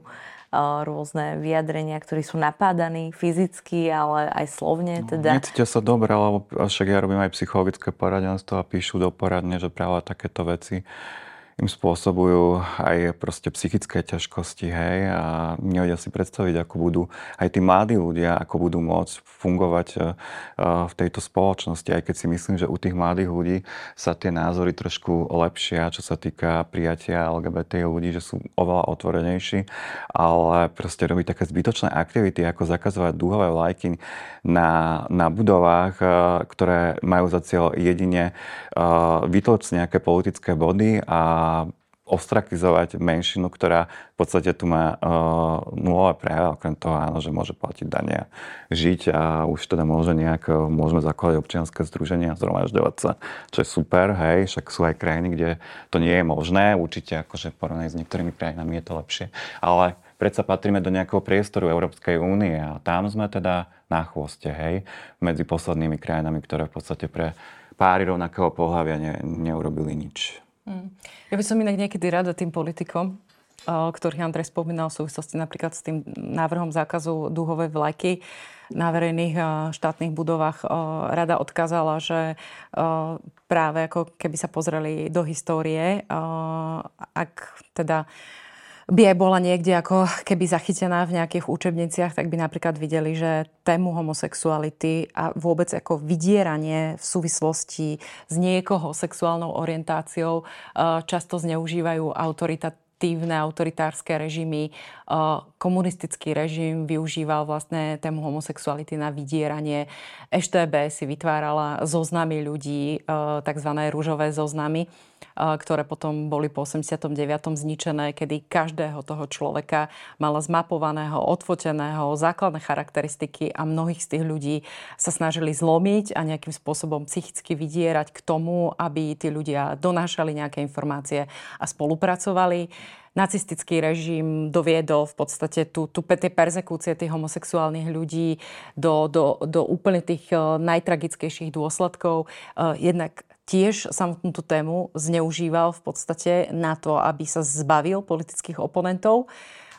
rôzne vyjadrenia, ktorí sú napádaní fyzicky, ale aj slovne. No, teda. Necítia sa dobre, lebo však ja robím aj psychologické poradenstvo a píšu do poradne, že práve takéto veci im spôsobujú aj proste psychické ťažkosti, hej, a nevedia si predstaviť, ako budú aj tí mladí ľudia, ako budú môcť fungovať e, v tejto spoločnosti, aj keď si myslím, že u tých mladých ľudí sa tie názory trošku lepšia, čo sa týka prijatia LGBT ľudí, že sú oveľa otvorenejší, ale proste robiť také zbytočné aktivity, ako zakazovať dúhové vlajky na, na budovách, e, ktoré majú za cieľ jedine e, vytlčiť nejaké politické body a ostrakizovať menšinu, ktorá v podstate tu má uh, nulové práva, okrem toho áno, že môže platiť dania, žiť a už teda môže nejak, môžeme zakladať občianske združenia, zhromažďovať sa, čo je super, hej, však sú aj krajiny, kde to nie je možné, určite akože porovnať s niektorými krajinami je to lepšie, ale predsa patríme do nejakého priestoru Európskej únie a tam sme teda na chvoste, hej, medzi poslednými krajinami, ktoré v podstate pre páry rovnakého pohľavia ne, neurobili nič. Mm. Ja by som inak niekedy rada tým politikom, ktorých Andrej spomínal v súvislosti napríklad s tým návrhom zákazu dúhovej vlajky na verejných štátnych budovách rada odkázala, že práve ako keby sa pozreli do histórie, ak teda by aj bola niekde ako keby zachytená v nejakých učebniciach, tak by napríklad videli, že tému homosexuality a vôbec ako vydieranie v súvislosti s niekoho sexuálnou orientáciou eh, často zneužívajú autorita aktívne autoritárske režimy. Komunistický režim využíval vlastne tému homosexuality na vydieranie. EŠTB si vytvárala zoznamy ľudí, tzv. rúžové zoznamy, ktoré potom boli po 89. zničené, kedy každého toho človeka mala zmapovaného, odfoteného, základné charakteristiky a mnohých z tých ľudí sa snažili zlomiť a nejakým spôsobom psychicky vydierať k tomu, aby tí ľudia donášali nejaké informácie a spolupracovali nacistický režim doviedol v podstate tú, tú, tie persekúcie tých homosexuálnych ľudí do, do, do úplne tých uh, najtragickejších dôsledkov. Uh, jednak tiež samotnú tú tému zneužíval v podstate na to, aby sa zbavil politických oponentov.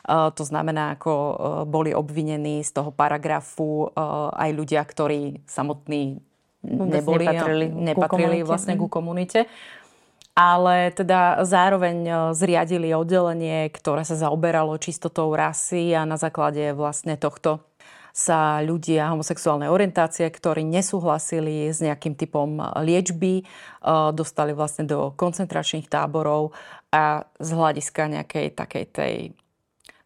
Uh, to znamená, ako uh, boli obvinení z toho paragrafu uh, aj ľudia, ktorí samotní neboli, nepatrili, nepatrili ku vlastne ku komunite. Ale teda zároveň e, zriadili oddelenie, ktoré sa zaoberalo čistotou rasy a na základe vlastne tohto sa ľudia homosexuálnej orientácie, ktorí nesúhlasili s nejakým typom liečby, e, dostali vlastne do koncentračných táborov a z hľadiska nejakej takej tej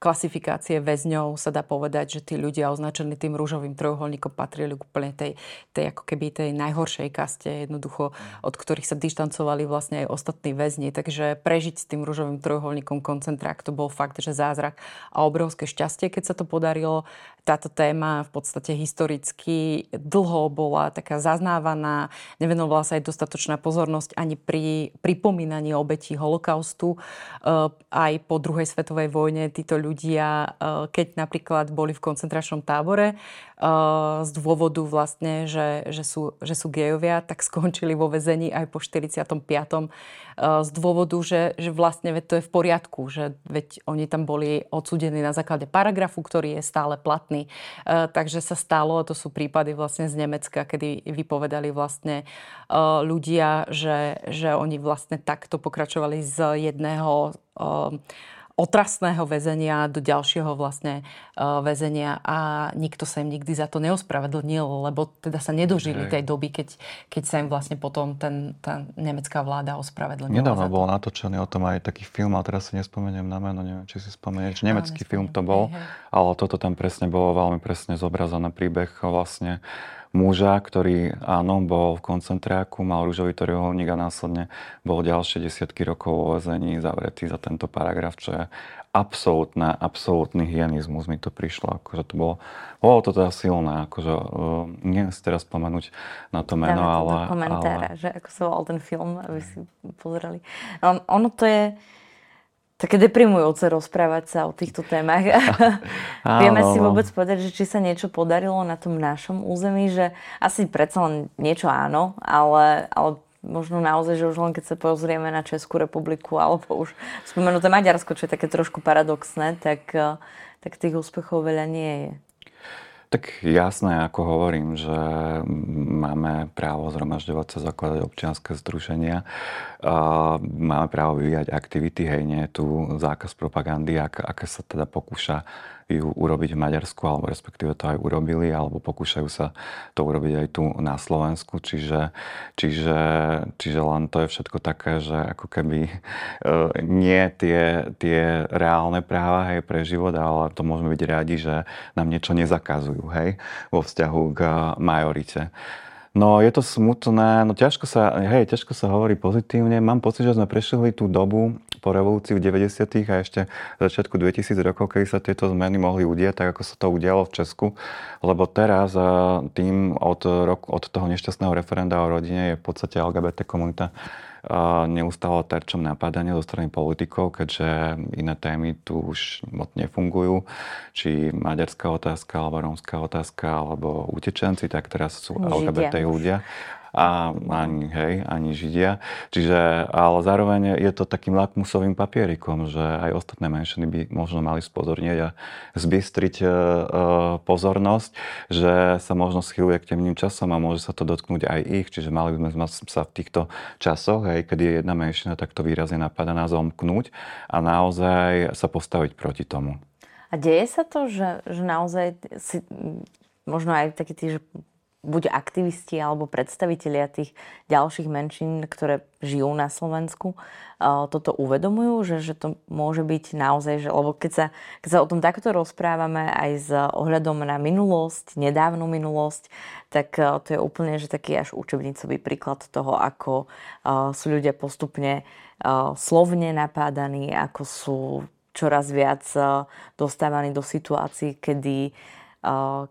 klasifikácie väzňov sa dá povedať, že tí ľudia označení tým rúžovým trojuholníkom patrili k úplne tej, tej ako keby tej najhoršej kaste, jednoducho, od ktorých sa dištancovali vlastne aj ostatní väzni. Takže prežiť s tým rúžovým trojuholníkom koncentrák, to bol fakt, že zázrak a obrovské šťastie, keď sa to podarilo táto téma v podstate historicky dlho bola taká zaznávaná, nevenovala sa aj dostatočná pozornosť ani pri pripomínaní obetí holokaustu. E, aj po druhej svetovej vojne títo ľudia, e, keď napríklad boli v koncentračnom tábore, e, z dôvodu vlastne, že, že, sú, že sú gejovia, tak skončili vo vezení aj po 45. Z dôvodu, že, že vlastne veď to je v poriadku, že veď oni tam boli odsúdení na základe paragrafu, ktorý je stále platný platný. E, takže sa stalo, to sú prípady vlastne z Nemecka, kedy vypovedali vlastne e, ľudia, že, že oni vlastne takto pokračovali z jedného e, otrasného väzenia do ďalšieho vlastne uh, väzenia a nikto sa im nikdy za to neospravedlnil, lebo teda sa nedožili tej doby, keď, keď sa im vlastne potom ten, tá nemecká vláda ospravedlnila. Nedávno bol natočený o tom aj taký film, ale teraz si nespomeniem na meno, neviem, či si spomenieš. Nemecký film to bol, hej, hej. ale toto tam presne bolo veľmi presne zobrazený príbeh vlastne muža, ktorý áno, bol v koncentráku, mal rúžový trojuholník a následne bol ďalšie desiatky rokov vo väzení zavretý za tento paragraf, čo je absolútna, absolútny hyenizmus mi to prišlo. Akože to bolo, bolo to teda silné, akože uh, neviem si teraz spomenúť na to meno, Dáme ale... Komentára, ale... že ako sa volal ten film, aby si pozerali. On, ono to je také deprimujúce rozprávať sa o týchto témach. *laughs* *laughs* Vieme si vôbec povedať, že či sa niečo podarilo na tom našom území, že asi predsa len niečo áno, ale, ale možno naozaj, že už len keď sa pozrieme na Českú republiku alebo už spomenuté Maďarsko, čo je také trošku paradoxné, tak, tak tých úspechov veľa nie je. Tak jasné, ako hovorím, že máme právo zhromažďovať sa, zakladať občianske združenia, máme právo vyvíjať aktivity, hej, nie je tu zákaz propagandy, ak, aké sa teda pokúša ju urobiť v Maďarsku, alebo respektíve to aj urobili, alebo pokúšajú sa to urobiť aj tu na Slovensku. Čiže, čiže, čiže len to je všetko také, že ako keby e, nie tie, tie reálne práva hej, pre život, ale to môžeme byť radi, že nám niečo nezakazujú hej, vo vzťahu k majorite. No je to smutné, no ťažko sa, hej, ťažko sa hovorí pozitívne. Mám pocit, že sme prešli tú dobu po revolúcii v 90. a ešte začiatku 2000 rokov, kedy sa tieto zmeny mohli udieť, tak ako sa to udialo v Česku. Lebo teraz tým od, roku, od toho nešťastného referenda o rodine je v podstate LGBT komunita neustále terčom napadania zo strany politikov, keďže iné témy tu už moc nefungujú. Či maďarská otázka, alebo rómska otázka, alebo utečenci, tak teraz sú LGBT ľudia a ani, hej, ani Židia. Čiže, ale zároveň je to takým lakmusovým papierikom, že aj ostatné menšiny by možno mali spozornieť a zbystriť e, e, pozornosť, že sa možno schyluje k temným časom a môže sa to dotknúť aj ich. Čiže mali by sme sa v týchto časoch, hej, kedy je jedna menšina takto výrazne napadaná, zomknúť a naozaj sa postaviť proti tomu. A deje sa to, že, že naozaj si, možno aj takí tí, že buď aktivisti alebo predstavitelia tých ďalších menšín, ktoré žijú na Slovensku, toto uvedomujú, že, že to môže byť naozaj, že, lebo keď sa, keď sa o tom takto rozprávame aj s ohľadom na minulosť, nedávnu minulosť, tak to je úplne že taký až učebnicový príklad toho, ako sú ľudia postupne slovne napádaní, ako sú čoraz viac dostávaní do situácií, kedy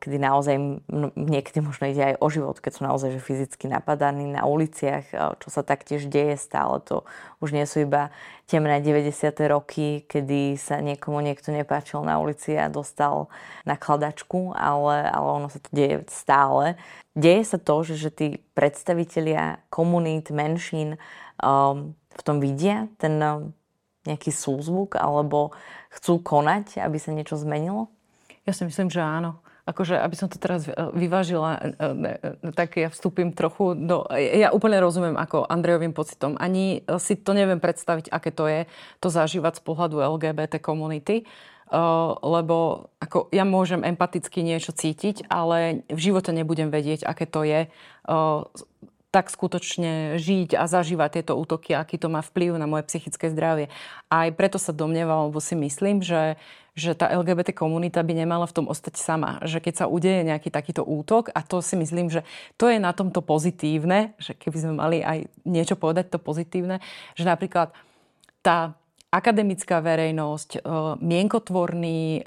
kedy naozaj niekedy možno ide aj o život, keď sú naozaj že fyzicky napadaní na uliciach, čo sa taktiež deje stále. To už nie sú iba temné 90. roky, kedy sa niekomu niekto nepáčil na ulici a dostal nakladačku, ale, ale ono sa to deje stále. Deje sa to, že, že tí predstavitelia komunít, menšín um, v tom vidia ten um, nejaký súzvuk alebo chcú konať, aby sa niečo zmenilo? Ja si myslím, že áno akože, aby som to teraz e, vyvážila, e, e, tak ja vstúpim trochu do... Ja úplne rozumiem ako Andrejovým pocitom. Ani si to neviem predstaviť, aké to je, to zažívať z pohľadu LGBT komunity. Lebo ako ja môžem empaticky niečo cítiť, ale v živote nebudem vedieť, aké to je tak skutočne žiť a zažívať tieto útoky, aký to má vplyv na moje psychické zdravie. Aj preto sa domnievam, lebo si myslím, že, že tá LGBT komunita by nemala v tom ostať sama. Že keď sa udeje nejaký takýto útok, a to si myslím, že to je na tomto pozitívne, že keby sme mali aj niečo povedať to pozitívne, že napríklad tá akademická verejnosť, e, mienkotvorní e,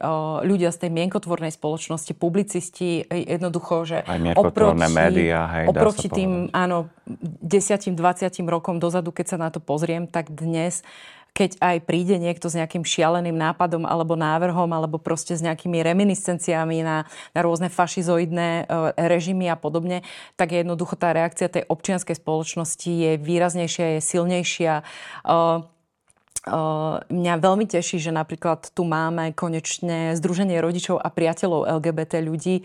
ľudia z tej mienkotvornej spoločnosti, publicisti, e, jednoducho, že Aj oproti, médiá, hej, oproti tým, áno, 10-20 rokom dozadu, keď sa na to pozriem, tak dnes keď aj príde niekto s nejakým šialeným nápadom alebo návrhom alebo proste s nejakými reminiscenciami na, na rôzne fašizoidné režimy a podobne, tak jednoducho tá reakcia tej občianskej spoločnosti je výraznejšia, je silnejšia. Mňa veľmi teší, že napríklad tu máme konečne Združenie rodičov a priateľov LGBT ľudí,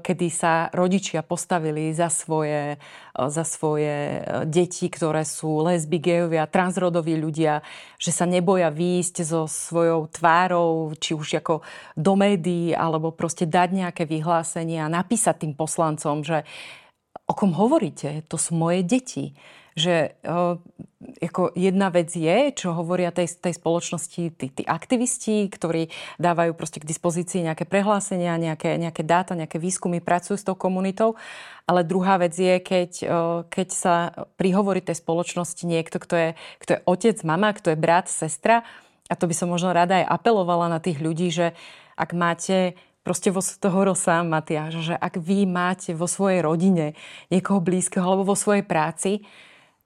kedy sa rodičia postavili za svoje, za svoje deti, ktoré sú lesby, gejovia, transrodoví ľudia, že sa neboja výjsť so svojou tvárou, či už ako do médií, alebo proste dať nejaké vyhlásenia, napísať tým poslancom, že o kom hovoríte, to sú moje deti že uh, ako jedna vec je, čo hovoria tej, tej spoločnosti tí, tí aktivisti, ktorí dávajú proste k dispozícii nejaké prehlásenia, nejaké, nejaké dáta, nejaké výskumy, pracujú s tou komunitou. Ale druhá vec je, keď, uh, keď sa prihovorí tej spoločnosti niekto, kto je, kto je otec, mama, kto je brat, sestra. A to by som možno rada aj apelovala na tých ľudí, že ak máte proste vo, to hovoril sám Matiáš, že ak vy máte vo svojej rodine niekoho blízkeho alebo vo svojej práci,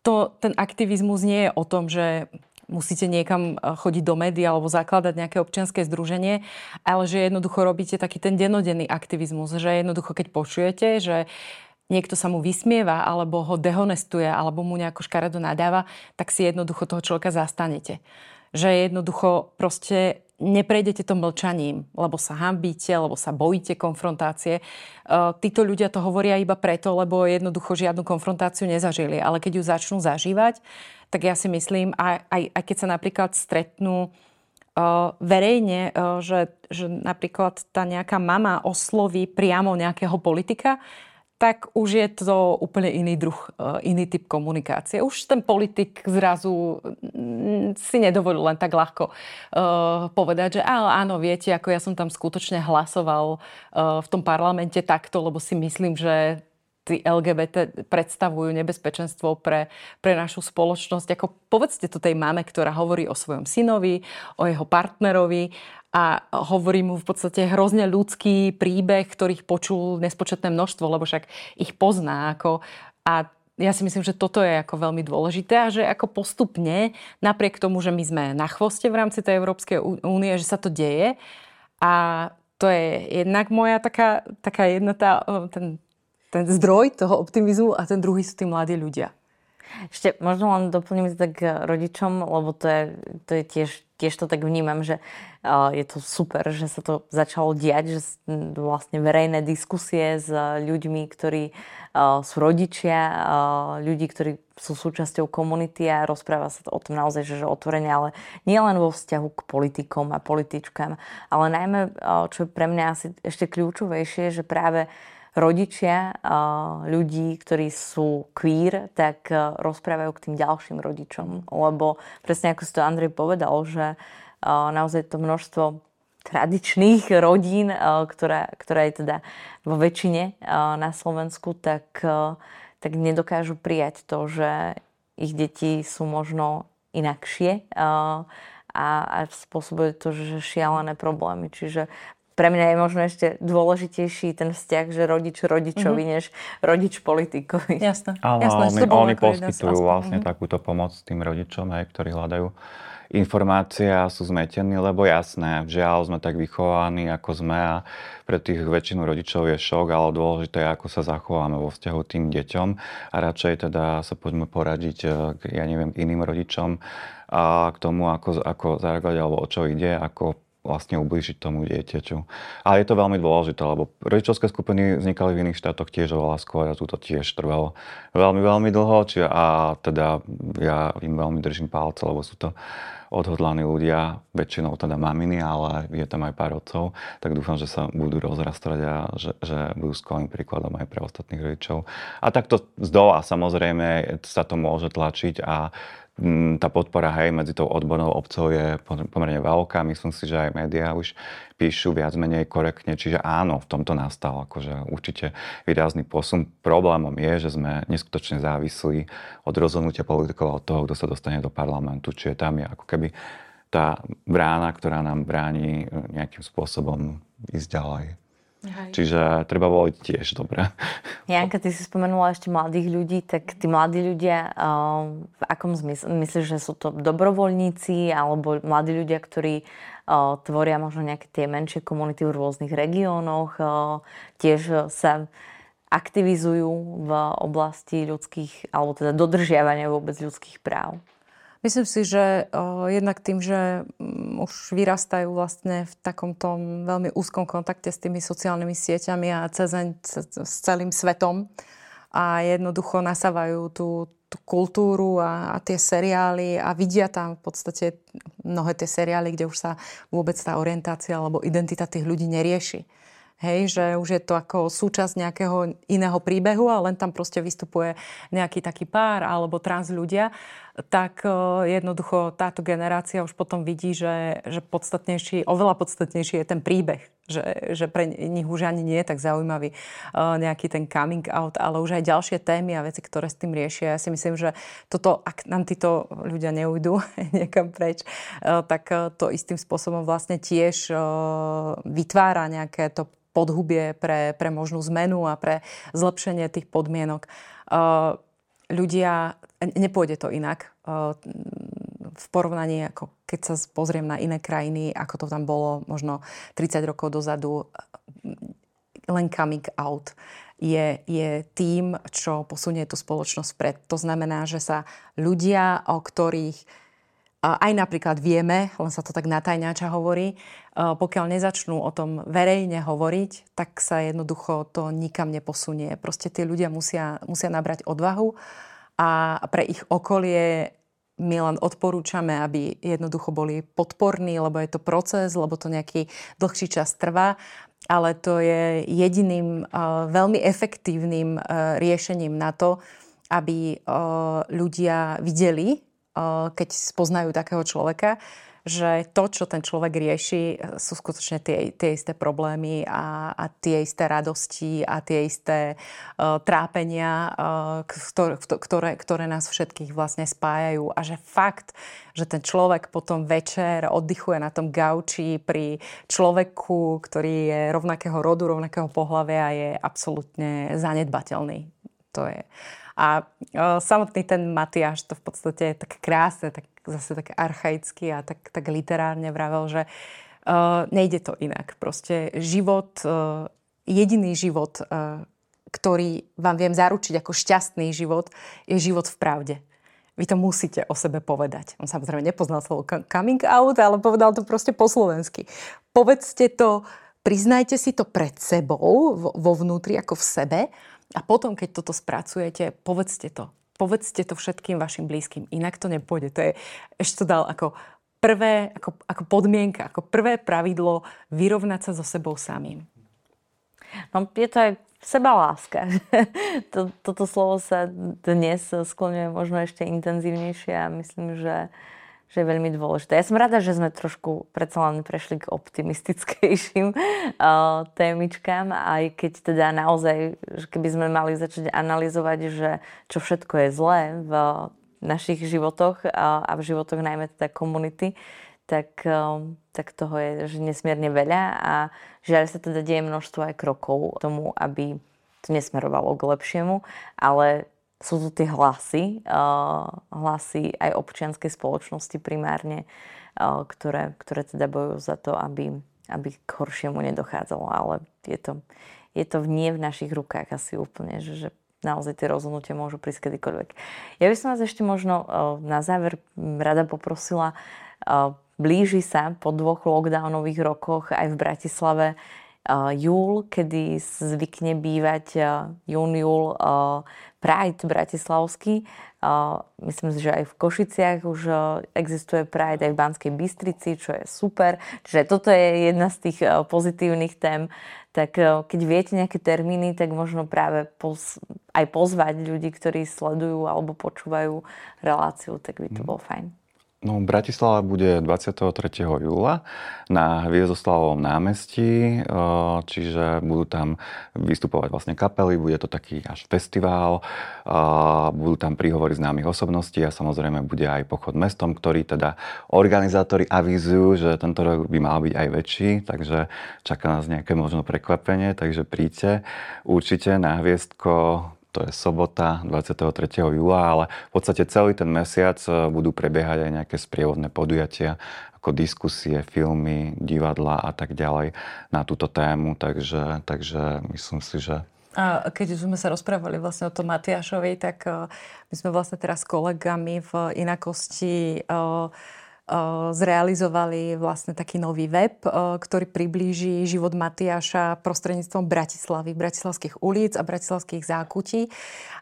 to, ten aktivizmus nie je o tom, že musíte niekam eh, chodiť do médií alebo zakladať nejaké občianske združenie, ale že jednoducho robíte taký ten denodenný aktivizmus, že jednoducho keď počujete, že niekto sa mu vysmieva alebo ho dehonestuje alebo mu nejako škaredo nadáva, tak si jednoducho toho človeka zastanete. Že jednoducho proste neprejdete to mlčaním, lebo sa hambíte, lebo sa bojíte konfrontácie. E, títo ľudia to hovoria iba preto, lebo jednoducho žiadnu konfrontáciu nezažili. Ale keď ju začnú zažívať, tak ja si myslím, aj, aj, aj keď sa napríklad stretnú uh, verejne, uh, že, že napríklad tá nejaká mama osloví priamo nejakého politika, tak už je to úplne iný druh, e, iný typ komunikácie. Už ten politik zrazu mm, si nedovolil len tak ľahko uh, povedať, že áno, viete, ako ja som tam skutočne hlasoval uh, v tom parlamente takto, lebo si myslím, že tí LGBT predstavujú nebezpečenstvo pre, pre našu spoločnosť. Ako povedzte to tej mame, ktorá hovorí o svojom synovi, o jeho partnerovi a hovorí mu v podstate hrozne ľudský príbeh, ktorých počul nespočetné množstvo, lebo však ich pozná. Ako, a ja si myslím, že toto je ako veľmi dôležité a že ako postupne, napriek tomu, že my sme na chvoste v rámci tej Európskej únie, že sa to deje a to je jednak moja taká, taká jedna tá, ten, ten zdroj toho optimizmu a ten druhý sú tí mladí ľudia. Ešte možno len doplním tak rodičom, lebo to je, to je tiež, tiež to tak vnímam, že uh, je to super, že sa to začalo diať, že vlastne verejné diskusie s ľuďmi, ktorí uh, sú rodičia, uh, ľudí, ktorí sú súčasťou komunity a rozpráva sa to o tom naozaj, že, že otvorene, ale nie len vo vzťahu k politikom a političkám, ale najmä, čo je pre mňa asi ešte kľúčovejšie, že práve rodičia ľudí, ktorí sú queer, tak rozprávajú k tým ďalším rodičom. Lebo presne ako si to Andrej povedal, že naozaj to množstvo tradičných *laughs* rodín, ktorá, ktorá je teda vo väčšine na Slovensku, tak, tak nedokážu prijať to, že ich deti sú možno inakšie a, a spôsobuje to, že šialené problémy. Čiže pre mňa je možno ešte dôležitejší ten vzťah, že rodič rodičovi, mm-hmm. než rodič politikovi. Jasné. Áno, Jasné, oni, oni poskytujú vlastne mm-hmm. takúto pomoc tým rodičom, aj, ktorí hľadajú informácie a sú zmetení, lebo jasné, žiaľ sme tak vychovaní, ako sme a pre tých väčšinu rodičov je šok, ale dôležité je, ako sa zachováme vo vzťahu tým deťom a radšej teda sa poďme poradiť, eh, ja neviem, k iným rodičom a k tomu, ako, ako zareagovať alebo o čo ide, ako vlastne ublížiť tomu dieťaťu. Ale je to veľmi dôležité, lebo rodičovské skupiny vznikali v iných štátoch tiež oveľa skôr a tu to tiež trvalo veľmi, veľmi dlho. Či, a teda ja im veľmi držím palce, lebo sú to odhodlaní ľudia, väčšinou teda maminy, ale je tam aj pár otcov, tak dúfam, že sa budú rozrastať a že, že budú skvelým príkladom aj pre ostatných rodičov. A takto z dola samozrejme sa to môže tlačiť a tá podpora hej, medzi tou odbornou obcov je pomerne veľká. Myslím si, že aj médiá už píšu viac menej korektne. Čiže áno, v tomto nastal akože určite výrazný posun. Problémom je, že sme neskutočne závislí od rozhodnutia politikov od toho, kto sa dostane do parlamentu. Čiže tam je ako keby tá brána, ktorá nám bráni nejakým spôsobom ísť ďalej. Hej. Čiže treba voliť tiež dobre. Janka, ty si spomenula ešte mladých ľudí, tak tí mladí ľudia, v akom zmysle? Myslíš, že sú to dobrovoľníci alebo mladí ľudia, ktorí tvoria možno nejaké tie menšie komunity v rôznych regiónoch, tiež sa aktivizujú v oblasti ľudských, alebo teda dodržiavania vôbec ľudských práv? Myslím si, že jednak tým, že mm, už vyrastajú vlastne v takom tom veľmi úzkom kontakte s tými sociálnymi sieťami a cez, s celým svetom a jednoducho nasávajú tú, tú kultúru a, a tie seriály a vidia tam v podstate mnohé tie seriály, kde už sa vôbec tá orientácia alebo identita tých ľudí nerieši. Hej, že už je to ako súčasť nejakého iného príbehu a len tam proste vystupuje nejaký taký pár alebo trans ľudia, tak e, jednoducho táto generácia už potom vidí, že, že podstatnejší, oveľa podstatnejší je ten príbeh. Že, že pre nich už ani nie je tak zaujímavý e, nejaký ten coming out, ale už aj ďalšie témy a veci, ktoré s tým riešia. Ja si myslím, že toto, ak nám títo ľudia neujdu *laughs* niekam preč, e, tak to istým spôsobom vlastne tiež vytvára nejaké to podhubie pre, pre možnú zmenu a pre zlepšenie tých podmienok. Ľudia, nepôjde to inak v porovnaní, ako keď sa pozriem na iné krajiny, ako to tam bolo možno 30 rokov dozadu, len coming out je, je tým, čo posunie tú spoločnosť vpred. To znamená, že sa ľudia, o ktorých aj napríklad vieme, len sa to tak natajňača hovorí, pokiaľ nezačnú o tom verejne hovoriť, tak sa jednoducho to nikam neposunie. Proste tie ľudia musia, musia nabrať odvahu a pre ich okolie my len odporúčame, aby jednoducho boli podporní, lebo je to proces, lebo to nejaký dlhší čas trvá, ale to je jediným veľmi efektívnym riešením na to, aby ľudia videli, keď spoznajú takého človeka, že to, čo ten človek rieši, sú skutočne tie, tie isté problémy a, a tie isté radosti a tie isté uh, trápenia, uh, ktoré, ktoré, ktoré nás všetkých vlastne spájajú. A že fakt, že ten človek potom večer oddychuje na tom gauči pri človeku, ktorý je rovnakého rodu, rovnakého pohľavia, je absolútne zanedbateľný. To je. A samotný ten Matiáš to v podstate je tak krásne, tak zase tak archaicky a tak, tak literárne vravel, že uh, nejde to inak. Proste život, uh, jediný život, uh, ktorý vám viem zaručiť ako šťastný život, je život v pravde. Vy to musíte o sebe povedať. On samozrejme nepoznal slovo coming out, ale povedal to proste po slovensky. Povedzte to, priznajte si to pred sebou, vo vnútri, ako v sebe a potom, keď toto spracujete, povedzte to. Povedzte to všetkým vašim blízkym. Inak to nepôjde. To je, ešte to dal ako prvé, ako, ako podmienka, ako prvé pravidlo vyrovnať sa so sebou samým. No, je to aj seba láska. *laughs* Toto slovo sa dnes skloňuje možno ešte intenzívnejšie a myslím, že že je veľmi dôležité. Ja som rada, že sme trošku predsa len prešli k optimistickejším uh, *laughs* témičkám, aj keď teda naozaj, že keby sme mali začať analyzovať, že čo všetko je zlé v našich životoch uh, a v životoch najmä teda komunity, tak, uh, tak toho je že nesmierne veľa a žiaľ sa teda deje množstvo aj krokov tomu, aby to nesmerovalo k lepšiemu, ale sú tu tie hlasy, hlasy aj občianskej spoločnosti primárne, ktoré, ktoré teda bojujú za to, aby, aby k horšiemu nedochádzalo. Ale je to, je to nie v našich rukách asi úplne, že, že naozaj tie rozhodnutia môžu prísť kedykoľvek. Ja by som vás ešte možno na záver rada poprosila, blíži sa po dvoch lockdownových rokoch aj v Bratislave júl, kedy zvykne bývať jún-júl Pride bratislavský. Myslím si, že aj v Košiciach už existuje Pride, aj v Banskej Bystrici, čo je super. Čiže toto je jedna z tých pozitívnych tém. Tak keď viete nejaké termíny, tak možno práve poz, aj pozvať ľudí, ktorí sledujú alebo počúvajú reláciu, tak by to mhm. bolo fajn. No, Bratislava bude 23. júla na Hviezdoslavovom námestí, čiže budú tam vystupovať vlastne kapely, bude to taký až festival, budú tam príhovory známych osobností a samozrejme bude aj pochod mestom, ktorý teda organizátori avizujú, že tento rok by mal byť aj väčší, takže čaká nás nejaké možno prekvapenie, takže príďte určite na Hviezdko to je sobota 23. júla, ale v podstate celý ten mesiac e, budú prebiehať aj nejaké sprievodné podujatia, ako diskusie, filmy, divadla a tak ďalej na túto tému, takže, takže myslím si, že a keď sme sa rozprávali vlastne o tom Matiašovi, tak e, my sme vlastne teraz s kolegami v inakosti uh, zrealizovali vlastne taký nový web, ktorý priblíži život Matiaša prostredníctvom Bratislavy, bratislavských ulic a bratislavských zákutí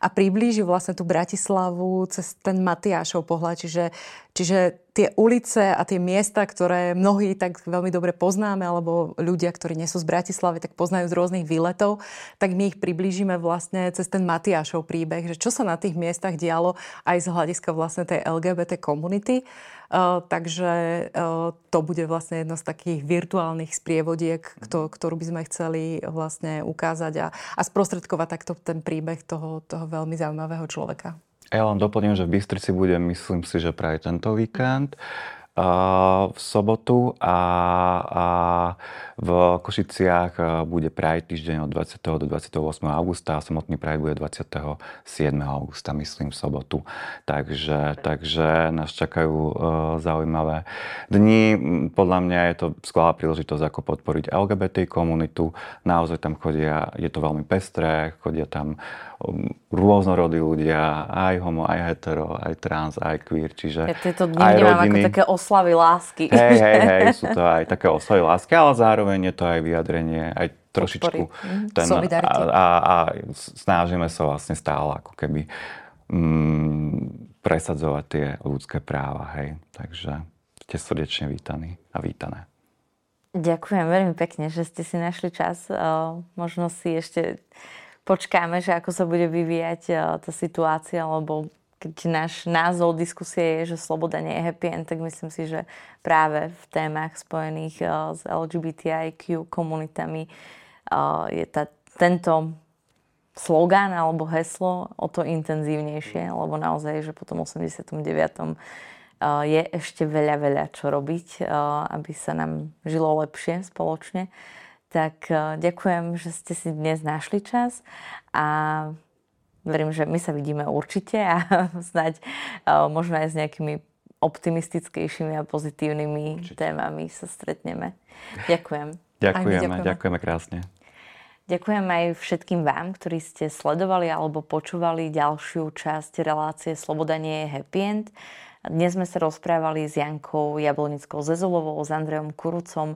a priblíži vlastne tú Bratislavu cez ten Matiašov pohľad. Čiže, čiže tie ulice a tie miesta, ktoré mnohí tak veľmi dobre poznáme, alebo ľudia, ktorí nie sú z Bratislavy, tak poznajú z rôznych výletov, tak my ich priblížime vlastne cez ten Matiašov príbeh, že čo sa na tých miestach dialo aj z hľadiska vlastne tej LGBT komunity. Uh, takže uh, to bude vlastne jedno z takých virtuálnych sprievodiek, kto, ktorú by sme chceli vlastne ukázať a, a sprostredkovať takto ten príbeh toho, toho veľmi zaujímavého človeka. Ja len doplním, že v Bystrici bude, myslím si, že práve tento víkend v sobotu a, a v Košiciach bude Pride týždeň od 20. do 28. augusta a samotný Pride bude 27. augusta, myslím, v sobotu. Takže, takže nás čakajú uh, zaujímavé dni. Podľa mňa je to skvelá príležitosť, ako podporiť LGBT komunitu. Naozaj tam chodia, je to veľmi pestré, chodia tam rôznorodí ľudia, aj homo, aj hetero, aj trans, aj queer, čiže ja tieto dni aj rodiny. ako také oslavy lásky. Hej, hej, *laughs* hej, sú to aj také oslavy lásky, ale zároveň je to aj vyjadrenie, aj trošičku mhm. ten, a, a, a snažíme sa vlastne stále ako keby mm, presadzovať tie ľudské práva, hej. Takže ste srdečne vítaní a vítané. Ďakujem veľmi pekne, že ste si našli čas. Možno si ešte počkáme, že ako sa bude vyvíjať eh, tá situácia, lebo keď náš názov diskusie je, že sloboda nie je happy end, tak myslím si, že práve v témach spojených eh, s LGBTIQ komunitami eh, je tá, tento slogán alebo heslo o to intenzívnejšie, lebo naozaj, že po tom 89. je ešte veľa, veľa čo robiť, aby sa nám žilo lepšie spoločne. Tak eh, ďakujem, že ste si dnes našli čas a verím, že my sa vidíme určite a *laughs* snáď eh, možno aj s nejakými optimistickejšími a pozitívnymi určite. témami sa stretneme. Ďakujem. *laughs* Ďakujeme, ďakujeme, ďakujeme krásne. Ďakujem aj všetkým vám, ktorí ste sledovali alebo počúvali ďalšiu časť relácie Sloboda nie je happy end. Dnes sme sa rozprávali s Jankou Jablonickou Zezulovou, s Andrejom Kurucom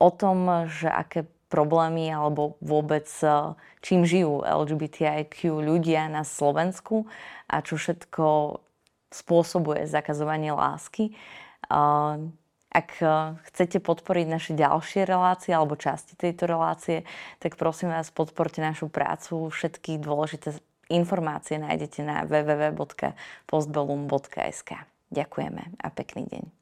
o tom, že aké problémy alebo vôbec e, čím žijú LGBTIQ ľudia na Slovensku a čo všetko spôsobuje zakazovanie lásky. E, ak e, chcete podporiť naše ďalšie relácie alebo časti tejto relácie, tak prosím vás, podporte našu prácu. Všetky dôležité informácie nájdete na www.postbellum.sk. Ďakujeme a pekný deň.